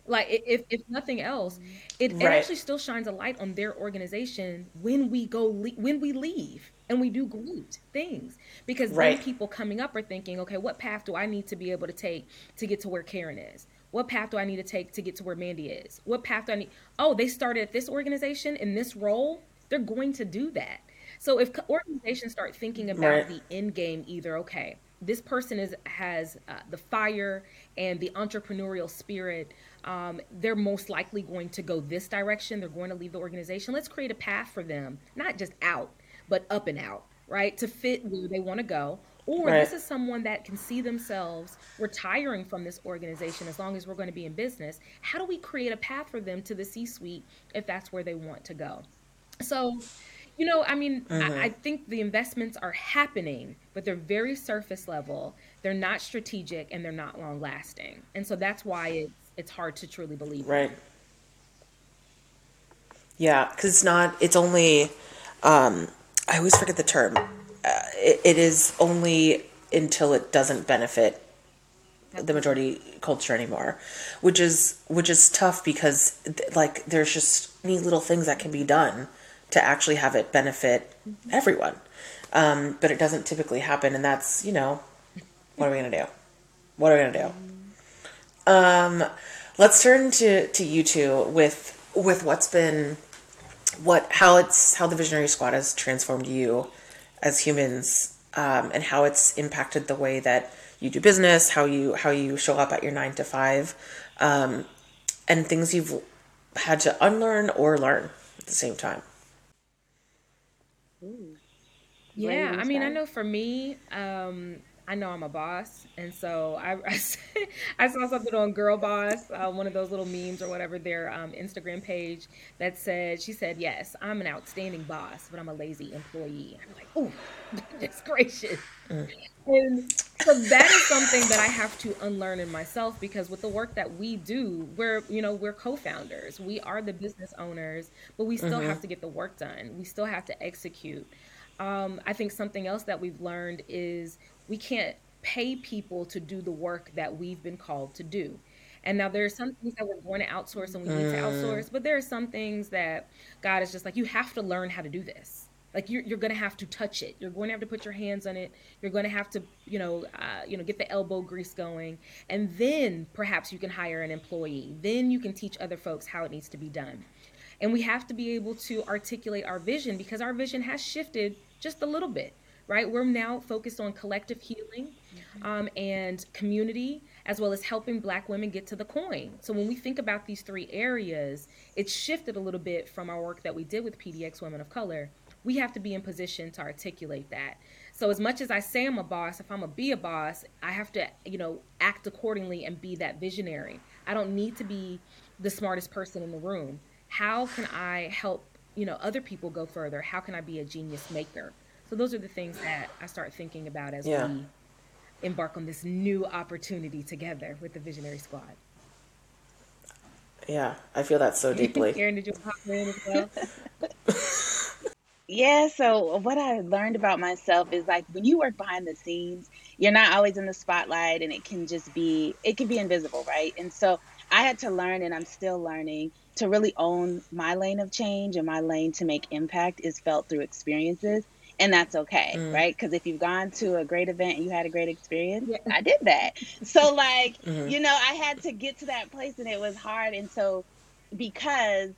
Like if, if nothing else, it, right. it actually still shines a light on their organization when we go le- when we leave and we do great things because right. then people coming up are thinking, okay, what path do I need to be able to take to get to where Karen is? What path do I need to take to get to where Mandy is? What path do I need? Oh, they started at this organization in this role. They're going to do that. So if organizations start thinking about right. the end game, either okay, this person is has uh, the fire and the entrepreneurial spirit. Um, they're most likely going to go this direction. They're going to leave the organization. Let's create a path for them, not just out, but up and out, right? To fit where they want to go. Or right. this is someone that can see themselves retiring from this organization as long as we're going to be in business. How do we create a path for them to the C suite if that's where they want to go? So, you know, I mean, mm-hmm. I, I, think the investments are happening, but they're very surface level. They're not strategic and they're not long lasting. And so that's why it's, it's hard to truly believe. Right. In. Yeah, because it's not, it's only, um, I always forget the term. Uh, it, it is only until it doesn't benefit the majority culture anymore which is which is tough because like there's just neat little things that can be done to actually have it benefit everyone. Um, but it doesn't typically happen, and that's you know, what are we gonna do? What are we gonna do? Um, let's turn to to you two with with what's been what how it's how the visionary squad has transformed you as humans um, and how it's impacted the way that you do business how you how you show up at your nine to five um, and things you've had to unlearn or learn at the same time yeah, I mean, I know for me, um, I know I'm a boss, and so I I, saw something on Girl Boss, uh, one of those little memes or whatever, their um, Instagram page that said she said, "Yes, I'm an outstanding boss, but I'm a lazy employee." I'm like, "Oh, goodness gracious!" Mm. And so that is something that I have to unlearn in myself because with the work that we do, we're you know we're co-founders, we are the business owners, but we still mm-hmm. have to get the work done. We still have to execute. Um, I think something else that we've learned is we can't pay people to do the work that we've been called to do. And now there are some things that we're going to outsource and we need to mm. outsource, but there are some things that God is just like, you have to learn how to do this. Like you're, you're going to have to touch it. You're going to have to put your hands on it. You're going to have to, you know, uh, you know, get the elbow grease going, and then perhaps you can hire an employee. Then you can teach other folks how it needs to be done. And we have to be able to articulate our vision because our vision has shifted just a little bit, right? We're now focused on collective healing mm-hmm. um, and community, as well as helping Black women get to the coin. So when we think about these three areas, it's shifted a little bit from our work that we did with PDX Women of Color. We have to be in position to articulate that. So as much as I say I'm a boss, if I'm gonna be a boss, I have to, you know, act accordingly and be that visionary. I don't need to be the smartest person in the room. How can I help you know other people go further how can i be a genius maker so those are the things that i start thinking about as yeah. we embark on this new opportunity together with the visionary squad. Yeah i feel that so deeply. Karen, did you pop in as well? Yeah so what i learned about myself is like when you work behind the scenes you're not always in the spotlight and it can just be it can be invisible right? And so i had to learn and i'm still learning to really own my lane of change and my lane to make impact is felt through experiences and that's okay mm. right because if you've gone to a great event and you had a great experience yeah. i did that so like mm-hmm. you know i had to get to that place and it was hard and so because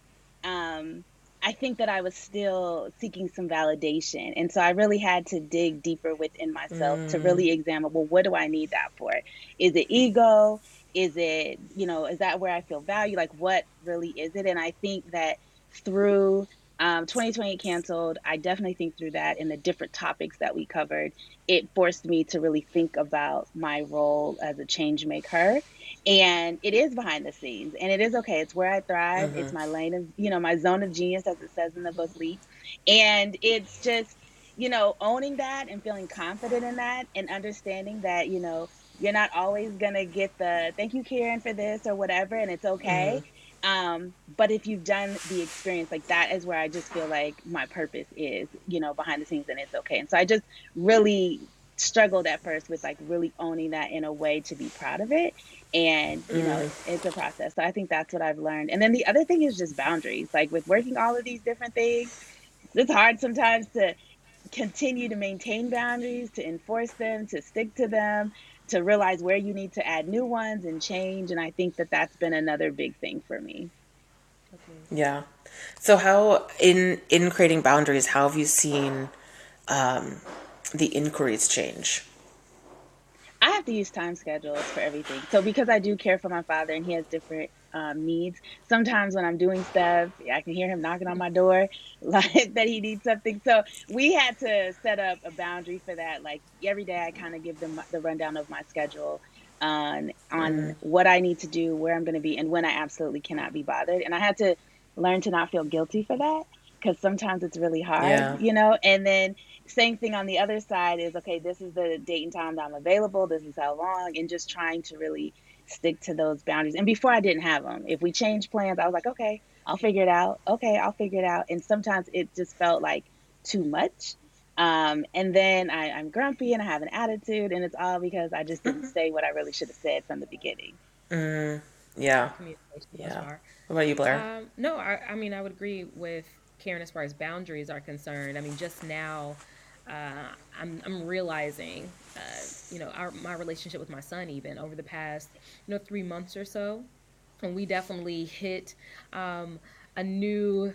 um i think that i was still seeking some validation and so i really had to dig deeper within myself mm. to really examine well what do i need that for is it ego is it you know is that where i feel value like what really is it and i think that through um, 2020 canceled i definitely think through that and the different topics that we covered it forced me to really think about my role as a change maker and it is behind the scenes and it is okay it's where i thrive mm-hmm. it's my lane of you know my zone of genius as it says in the book leap and it's just you know owning that and feeling confident in that and understanding that you know you're not always gonna get the thank you, Karen, for this or whatever, and it's okay. Mm-hmm. Um, but if you've done the experience, like that is where I just feel like my purpose is, you know, behind the scenes and it's okay. And so I just really struggled at first with like really owning that in a way to be proud of it. And, you know, Mm. it's, it's a process. So I think that's what I've learned. And then the other thing is just boundaries. Like with working all of these different things, it's hard sometimes to continue to maintain boundaries, to enforce them, to stick to them, to realize where you need to add new ones and change. And I think that that's been another big thing for me. Yeah. So how in in creating boundaries, how have you seen um, the inquiries change? I have to use time schedules for everything. So because I do care for my father and he has different um, needs, sometimes when I'm doing stuff, I can hear him knocking on my door, like that he needs something. So we had to set up a boundary for that. Like every day, I kind of give them the rundown of my schedule on on what I need to do, where I'm going to be, and when I absolutely cannot be bothered. And I had to learn to not feel guilty for that because sometimes it's really hard, Yeah. you know. And then same thing on the other side is okay. This is the date and time that I'm available. This is how long, and just trying to really stick to those boundaries. And before I didn't have them. If we changed plans, I was like, okay, I'll figure it out. Okay, I'll figure it out. And sometimes it just felt like too much. Um, and then I, I'm grumpy and I have an attitude, and it's all because I just didn't say what I really should have said from the beginning. Mm, yeah. Yeah. far. What about you, Blair? Um, no, I, I mean, I would agree with Karen as far as boundaries are concerned. I mean, just now, uh, I'm, I'm realizing, uh, you know, our, my relationship with my son, even over the past, you know, three months or so, and we definitely hit um, a new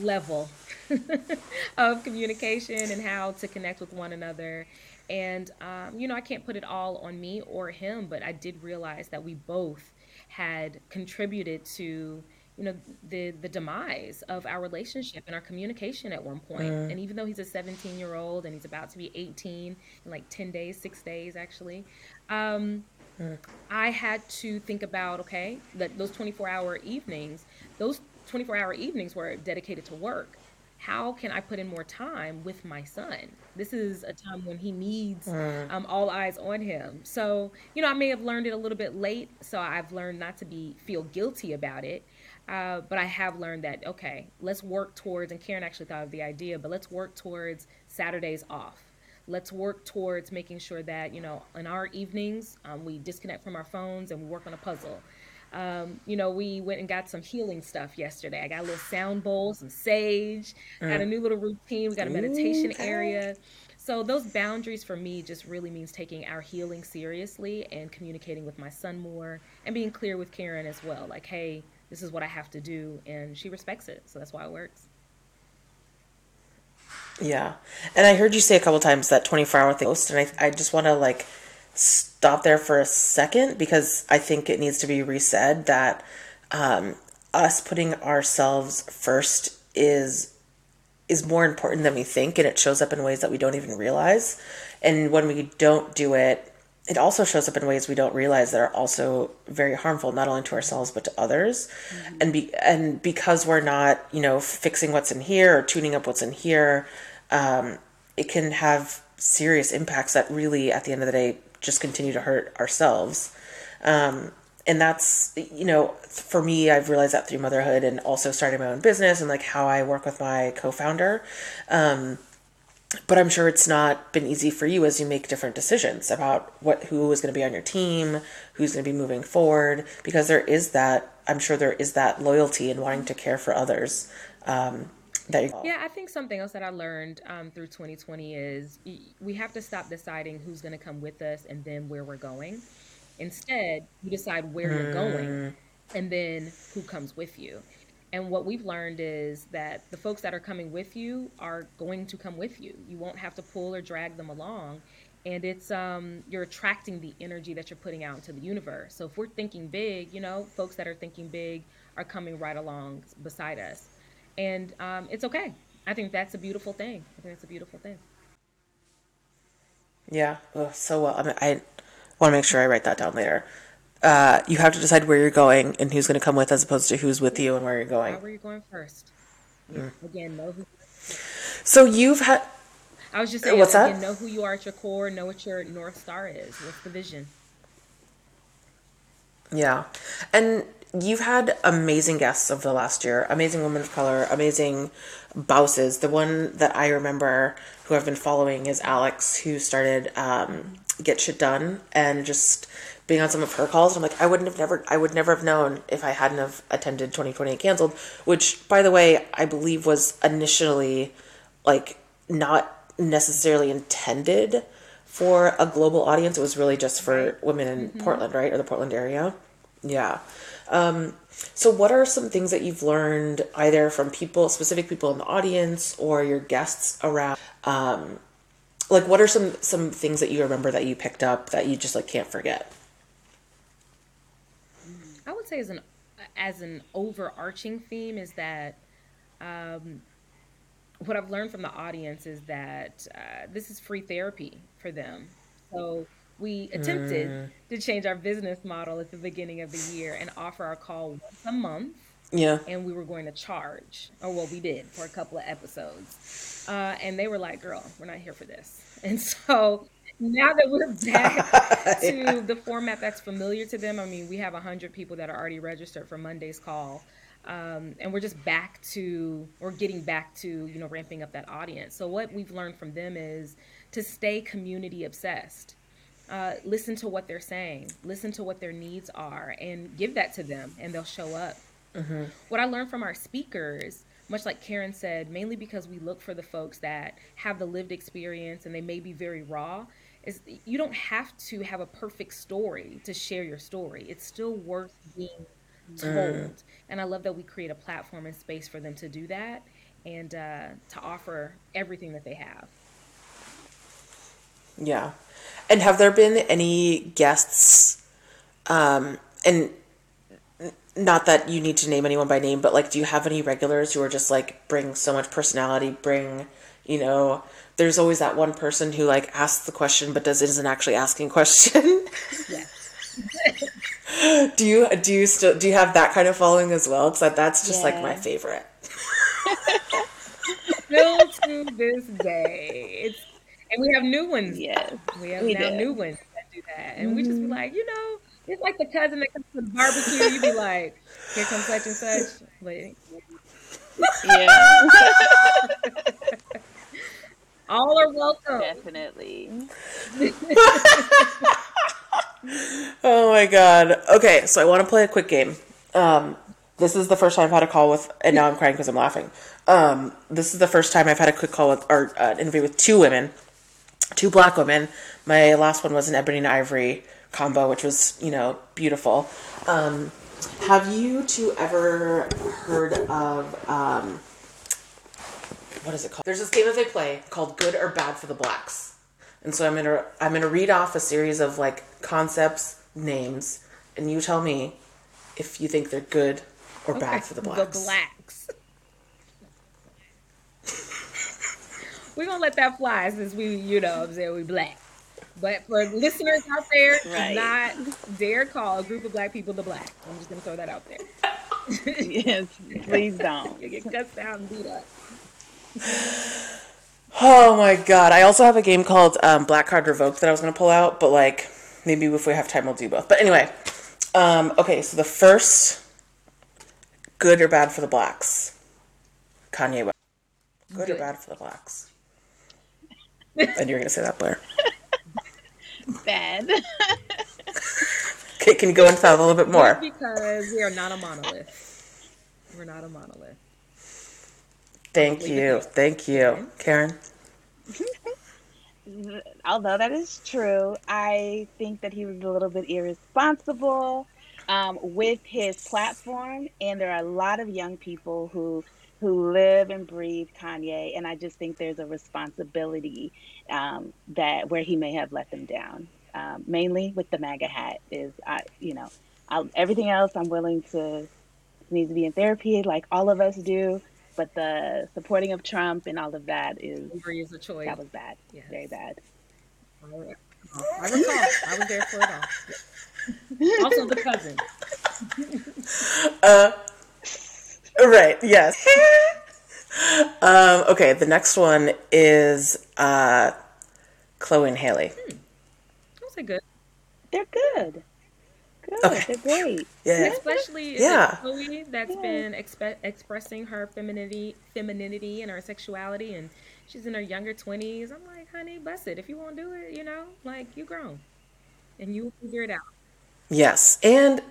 level of communication and how to connect with one another. And, um, you know, I can't put it all on me or him, but I did realize that we both had contributed to, you know, the, the demise of our relationship and our communication at one point. And even though he's a 17 year old and he's about to be 18 in like 10 days, six days actually, um, I had to think about okay, that those 24 hour evenings, those 24 hour evenings were dedicated to work. How can I put in more time with my son? This is a time when he needs um, all eyes on him. So, you know, I may have learned it a little bit late. So I've learned not to be feel guilty about it. Uh, but I have learned that okay, let's work towards. And Karen actually thought of the idea, but let's work towards Saturdays off. Let's work towards making sure that you know in our evenings um, we disconnect from our phones and we work on a puzzle. Um, you know we went and got some healing stuff yesterday. I got a little sound bowl some sage got a new little routine. We got a meditation Okay. area. So those boundaries for me just really means taking our healing seriously and communicating with my son more and being clear with karen as well. Like hey this is what i have to do and she respects it so that's why it works Yeah. And I heard you say a couple times that 24 hour thing, and I, I just want to like stop there for a second because I think it needs to be resaid that um, us putting ourselves first is is more important than we think and it shows up in ways that we don't even realize and when we don't do it it also shows up in ways we don't realize that are also very harmful not only to ourselves but to others. And be and because we're not you know fixing what's in here or tuning up what's in here um, it can have serious impacts that really at the end of the day just continue to hurt ourselves. Um, and that's you know for me i've realized that through motherhood and also starting my own business and like how i work with my co-founder. Um, but i'm sure it's not been easy for you as you make different decisions about what who is going to be on your team who's going to be moving forward because there is that i'm sure there is that loyalty and wanting to care for others um, that you Yeah, I think something else that I learned um, through 2020 is we have to stop deciding who's going to come with us and then where we're going. Instead, you decide where you're going and then who comes with you. And what we've learned is that the folks that are coming with you are going to come with you. You won't have to pull or drag them along. And it's um, you're attracting the energy that you're putting out into the universe. So if we're thinking big, you know, folks that are thinking big are coming right along beside us and um, it's okay. I think that's a beautiful thing. I think that's a beautiful thing. Yeah, oh, so well. I, mean, I want to make sure I write that down later. Uh, you have to decide where you're going and who's going to come with, as opposed to who's with you and where you're going. Where are you going first? Again, know who. So you've had I was just saying. What's that? again, know who you are at your core. Know what your north star is. What's the vision? Yeah. And you've had amazing guests of the last year, amazing women of color, amazing bosses. The one that I remember who I've been following is Alex, who started um, Get Shit Done and just being on some of her calls. I'm like, I wouldn't have never, I would never have known if I hadn't have attended 2020 canceled, which by the way, I believe was initially like not necessarily intended for a global audience. It was really just for women in Portland, right? Or the Portland area. Yeah. Um, so, what are some things that you've learned either from people, specific people in the audience, or your guests around? Um, like, what are some some things that you remember that you picked up that you just like can't forget? Would say as an as an overarching theme is that um, what I've learned from the audience is that uh, this is free therapy for them. So we attempted to change our business model at the beginning of the year and offer our call once a month Yeah. and we were going to charge, or well, we did for a couple of episodes. Uh, and they were like, "Girl, we're not here for this." And so now that we're back to the format that's familiar to them, I mean, we have hundred people that are already registered for Monday's call, um, and we're just back to, or getting back to, you know, ramping up that audience. So what we've learned from them is to stay community obsessed uh, listen to what they're saying, listen to what their needs are, and give that to them, and they'll show up. What I learned from our speakers, much like Karen said, mainly because we look for the folks that have the lived experience and they may be very raw, is you don't have to have a perfect story to share your story. It's still worth being told. And I love that we create a platform and space for them to do that and uh, to offer everything that they have. Yeah. And have there been any guests, um, and not that you need to name anyone by name, but like, do you have any regulars who are just like bring so much personality, bring, you know, there's always that one person who like asks the question but does isn't actually asking question. Yes. do you do you still do you have that kind of following as well? Because that's just like my favorite. Still to this day. It's and we have new ones. Yes. We have We now do. new ones that do that. And we just be mm-hmm. like, you know, it's like the cousin that comes to the barbecue. You be like, here comes such and such. Wait. Yeah. All are welcome. Definitely. Oh my god. Okay, so I want to play a quick game. Um, this is the first time I've had a call with, and now I'm crying because I'm laughing. Um, this is the first time I've had a quick call with, or uh, an interview with two women, two black women. My last one was an ebony and ivory combo, which was, you know, beautiful. Um, have you two ever heard of, um, what is it called? There's this game that they play called Good or Bad for the Blacks. And so I'm gonna I'm gonna read off a series of like concepts, names, and you tell me if you think they're good or bad for the blacks. The blacks. We're gonna let that fly since we, you know, what I'm saying we black. But for listeners out there, do Right. not dare call a group of black people the black. I'm just gonna throw that out there. Yes. Please don't. You get cussed out and beat up. Oh my god! I also have a game called um, Black Card Revoked that I was gonna pull out, but like maybe if we have time, we'll do both. But anyway, um, okay. So the first, good or bad for the blacks? Kanye West. Good, or bad for the blacks? and you're gonna say that, Blair. Bad. Okay, can you go into that a little bit more? Because we are not a monolith. We're not a monolith. Thank you, thank you, Karen. Although that is true, I think that he was a little bit irresponsible um, with his platform, and there are a lot of young people who who live and breathe Kanye, and I just think there's a responsibility um, that where he may have let them down. Um, mainly with the MAGA hat is, I you know, I'll, everything else I'm willing to needs to be in therapy, like all of us do. But the supporting of Trump and all of that is Free is a choice. that was bad, Yes. very bad. I recall. I was there for it all. Also, the cousin. uh, Right, yes. um, okay, the next one is uh, Chloe and Halle. I'll say good. They're good. Good. Okay. They're great. Yeah. Especially Yeah. it Chloe that's Yeah. been expe- expressing her femininity, femininity and her sexuality, and she's in her younger twenties. I'm like, honey, bless it. If you won't do it, you know, like you grown, and you figure it out. Yes. And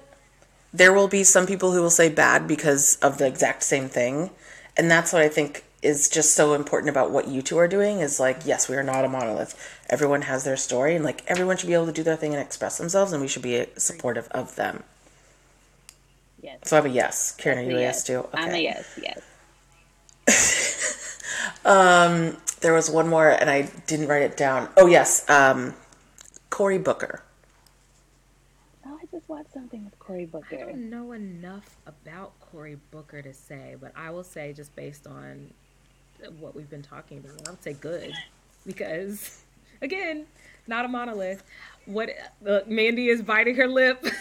there will be some people who will say bad because of the exact same thing. And that's what I think is just so important about what you two are doing is like, yes, we are not a monolith. Everyone has their story and like everyone should be able to do their thing and express themselves and we should be supportive of them. Yes. So I'm a yes. Karen, are you a a yes too? I'm a yes. Yes. um There was one more and I didn't write it down. Oh yes, um, Cory Booker. Oh, I just watched something with Cory Booker. I don't know enough about Cory Booker to say, but I will say just based on what we've been talking about, I would say good because again, not a monolith. What look, Mandy is biting her lip.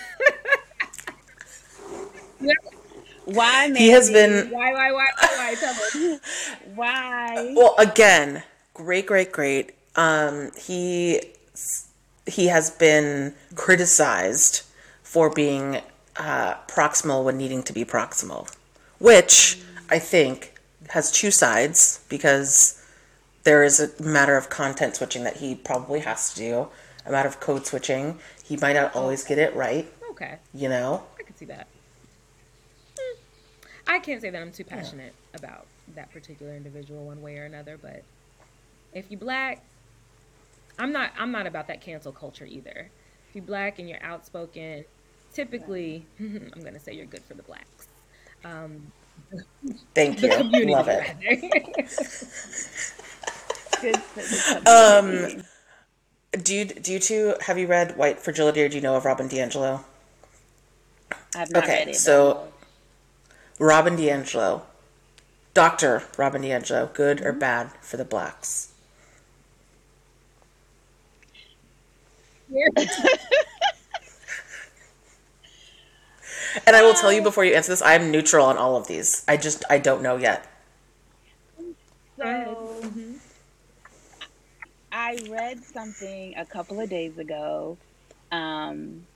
Why, Mandy? He has been why, why, why, why? Tell us. Why? well again, great, great, great. Um, he he has been criticized for being uh, proximal when needing to be proximal, which I think has two sides because there is a matter of content switching that he probably has to do, a matter of code switching. He might not always get it right, Okay, you know. I can see that. Hmm. I can't say that I'm too passionate about that particular individual one way or another, but if you black, I'm not I'm not about that cancel culture either. If you black and you're outspoken, typically I'm gonna say you're good for the blacks. Um, Thank you, love it. Good for. Um, do you do you two have you read White Fragility or do you know of Robin DiAngelo? I've not okay, read it. so- Robin DiAngelo, Doctor Robin DiAngelo, good or mm-hmm. bad for the blacks? And I will tell you um, before you answer this, I'm neutral on all of these. I just I don't know yet. So, I read something a couple of days ago, um,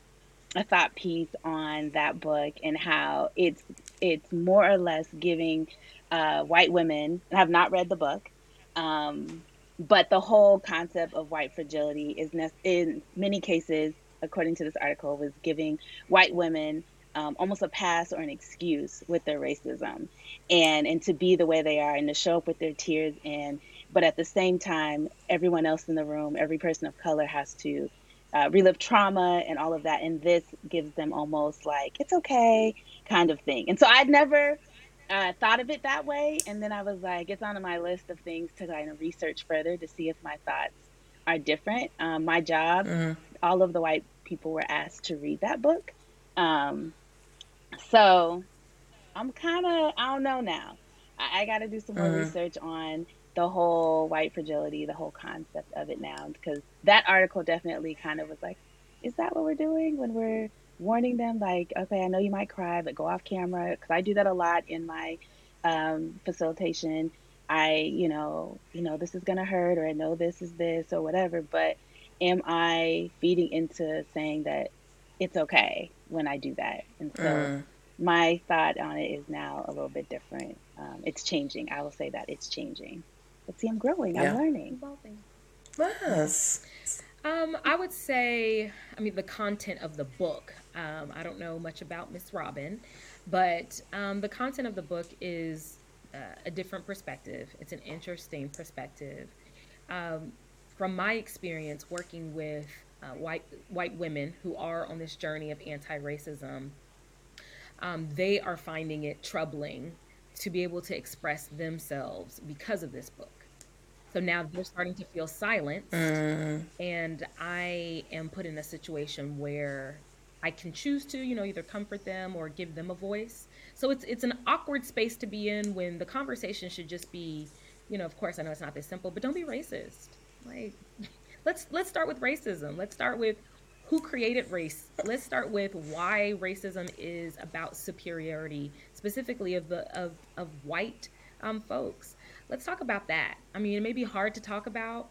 a thought piece on that book and how it's it's more or less giving uh, white women. I have not read the book, um, but the whole concept of white fragility is ne- in many cases, according to this article, was giving white women um, almost a pass or an excuse with their racism and and to be the way they are and to show up with their tears and but at the same time everyone else in the room every person of color has to uh, relive trauma and all of that. And this gives them almost like it's okay kind of thing. And so i'd never uh, thought of it that way. And then i was like it's on my list of things to kind of research further to see if my thoughts are different. Um, my job all of the white people were asked to read that book. Um, so I'm kind of, I don't know now. I, I got to do some more research on the whole white fragility, the whole concept of it now, because that article definitely kind of was like, is that what we're doing when we're warning them? Like, okay, I know you might cry, but go off camera, because I do that a lot in my um, facilitation. I, you know, you know, this is gonna hurt, or I know this is this, or whatever. But am I feeding into saying that it's okay when I do that? And so my thought on it is now a little bit different. Um, it's changing. I will say that it's changing. But see, I'm growing. Yeah. I'm learning. Yes. Um, I would say, I mean, the content of the book. Um, I don't know much about Miss Robin, but um, the content of the book is uh, a different perspective. It's an interesting perspective. Um, from my experience working with uh, white white women who are on this journey of anti-racism, um, they are finding it troubling to be able to express themselves because of this book. So now they're starting to feel silenced, mm. and I am put in a situation where I can choose to, you know, either comfort them or give them a voice. So it's it's an awkward space to be in when the conversation should just be, you know, of course I know it's not this simple, but don't be racist. Like let's let's start with racism. Let's start with who created race. Let's start with why racism is about superiority, specifically of the of of white um, folks. Let's talk about that. I mean, it may be hard to talk about,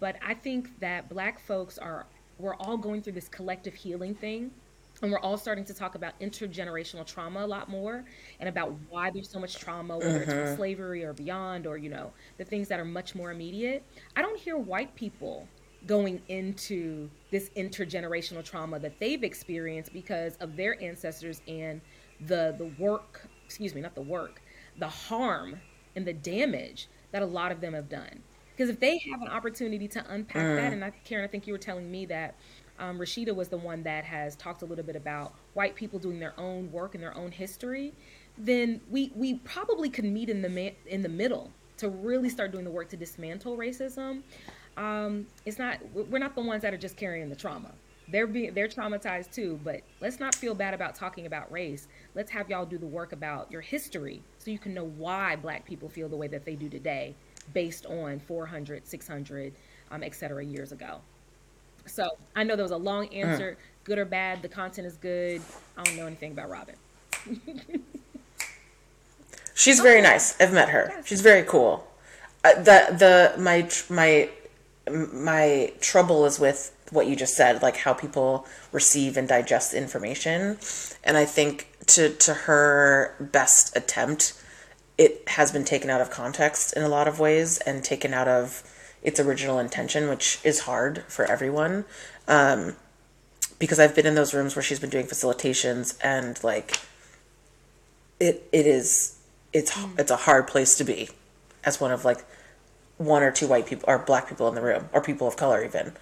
but I think that black folks are we're all going through this collective healing thing and we're all starting to talk about intergenerational trauma a lot more and about why there's so much trauma whether it's from slavery or beyond or you know the things that are much more immediate i don't hear white people going into this intergenerational trauma that they've experienced because of their ancestors and the the work excuse me not the work the harm and the damage that a lot of them have done because if they have an opportunity to unpack that and I, karen i think you were telling me that um, Rashida was the one that has talked a little bit about white people doing their own work and their own history. Then we we probably could meet in the ma- in the middle to really start doing the work to dismantle racism. Um, it's not we're not the ones that are just carrying the trauma. They're being they're traumatized too, but let's not feel bad about talking about race. Let's have y'all do the work about your history so you can know why black people feel the way that they do today based on 400, 600, um, et cetera years ago. So I know there was a long answer, good or bad. The content is good. I don't know anything about Robin. She's very nice. I've met her. She's very cool. Uh, the the my my my trouble is with what you just said, like how people receive and digest information, and I think to to her best attempt, it has been taken out of context in a lot of ways and taken out of its original intention, which is hard for everyone. Um, because I've been in those rooms where she's been doing facilitations and like it it is it's it's a hard place to be as one of like one or two white people or black people in the room or people of color even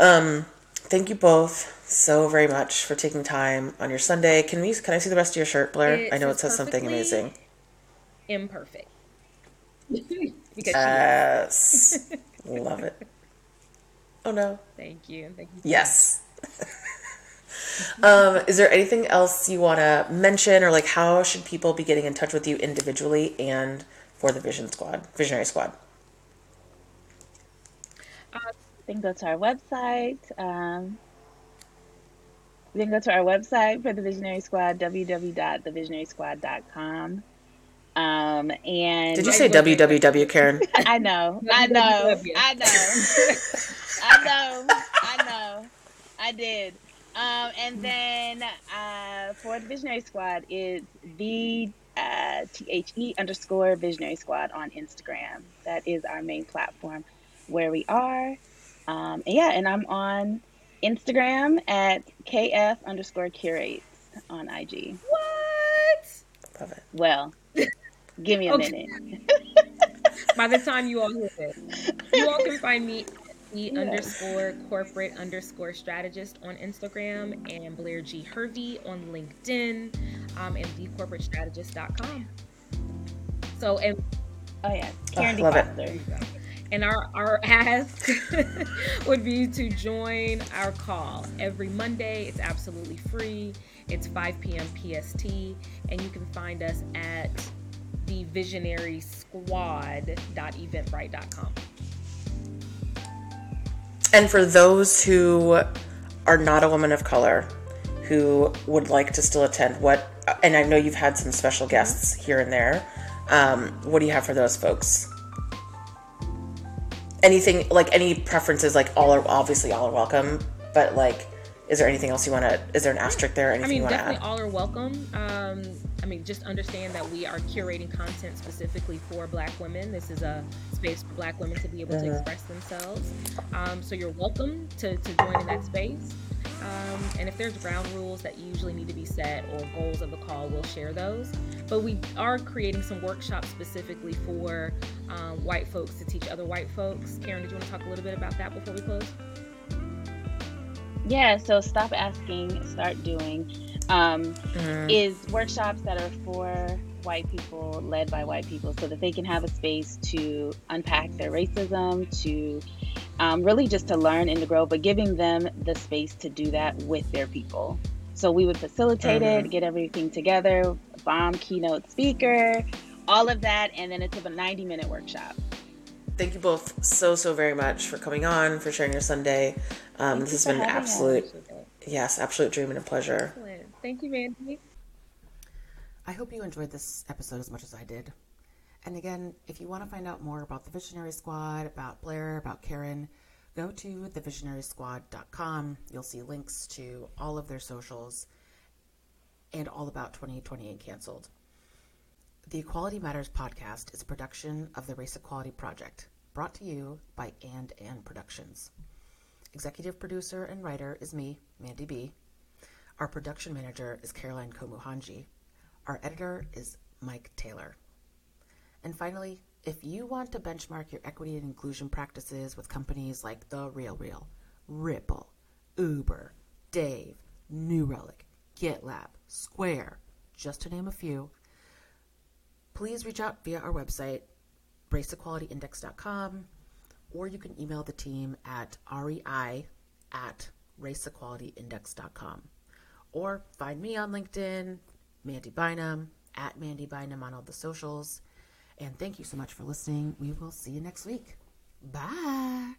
um thank you both so very much for taking time on your sunday can we can i see the rest of your shirt blair It i know it says something amazing Imperfect. because yes love it oh no thank you. Thank you. Yes. um, is there anything else you want to mention, or like how should people be getting in touch with you individually and for the Vision Squad, Visionary Squad? You can go to our website. Um, you can go to our website for the Visionary Squad, www.thevisionarysquad.com. Um, and Did you say www, Karen? I know, I know, I know, I know, I know, I did. Um, and then uh, for the Visionary Squad, is the uh, THE underscore Visionary Squad on Instagram. That is our main platform where we are. Um, and yeah, and I'm on Instagram at KF underscore curates on IG. What? Love it. Well, give me a Okay. minute. By the time you all hear this, you all can find me the underscore corporate underscore strategist on Instagram and Blair G. Hervey on LinkedIn um, and thecorporatestrategist.com. So, and Oh yeah, Karen Oh, love it. And our, our ask would be to join our call every Monday. It's absolutely free. It's 5 p.m. PST. And you can find us at the visionary. And for those who are not a woman of color who would like to still attend, what, and I know you've had some special guests here and there, um, what do you have for those folks? Anything, like any preferences, like all are obviously all are welcome, but like, is there anything else you want to, is there an asterisk there? Anything I mean, you want to definitely add? all are welcome. Um, I mean, just understand that we are curating content specifically for Black women. This is a space for Black women to be able to express themselves. Um, so you're welcome to, to join in that space. Um, and if there's ground rules that usually need to be set or goals of the call, we'll share those. But we are creating some workshops specifically for um, white folks to teach other white folks. Karen, did you want to talk a little bit about that before we close? Yeah, so stop asking, start doing um, is workshops that are for white people, led by white people, so that they can have a space to unpack their racism, to um, really just to learn and to grow, but giving them the space to do that with their people. So we would facilitate it, get everything together, bomb keynote speaker, all of that, and then it's a 90 minute workshop. Thank you both so, so very much for coming on, for sharing your Sunday. Um, this has been an having us. absolute, yes, absolute dream and a pleasure. Excellent. Thank you, Mandy. I hope you enjoyed this episode as much as I did. And again, if you want to find out more about the Visionary Squad, about Blair, about Karen, Go to thevisionarysquad.com. You'll see links to all of their socials and all about 2020 Ain't canceled. The Equality Matters podcast is a production of the Race Equality Project, brought to you by And and Productions. Executive producer and writer is me, Mandy B. Our production manager is Caroline Komuhanji. Our editor is Mike Taylor. And finally, if you want to benchmark your equity and inclusion practices with companies like The Real Real, Ripple, Uber, Dave, New Relic, GitLab, Square, just to name a few, please reach out via our website, raceequalityindex.com, or you can email the team at rei at raceequalityindex.com. Or find me on LinkedIn, Mandy Bynum, at Mandy Bynum on all the socials. And thank you so much for listening. We will see you next week. Bye.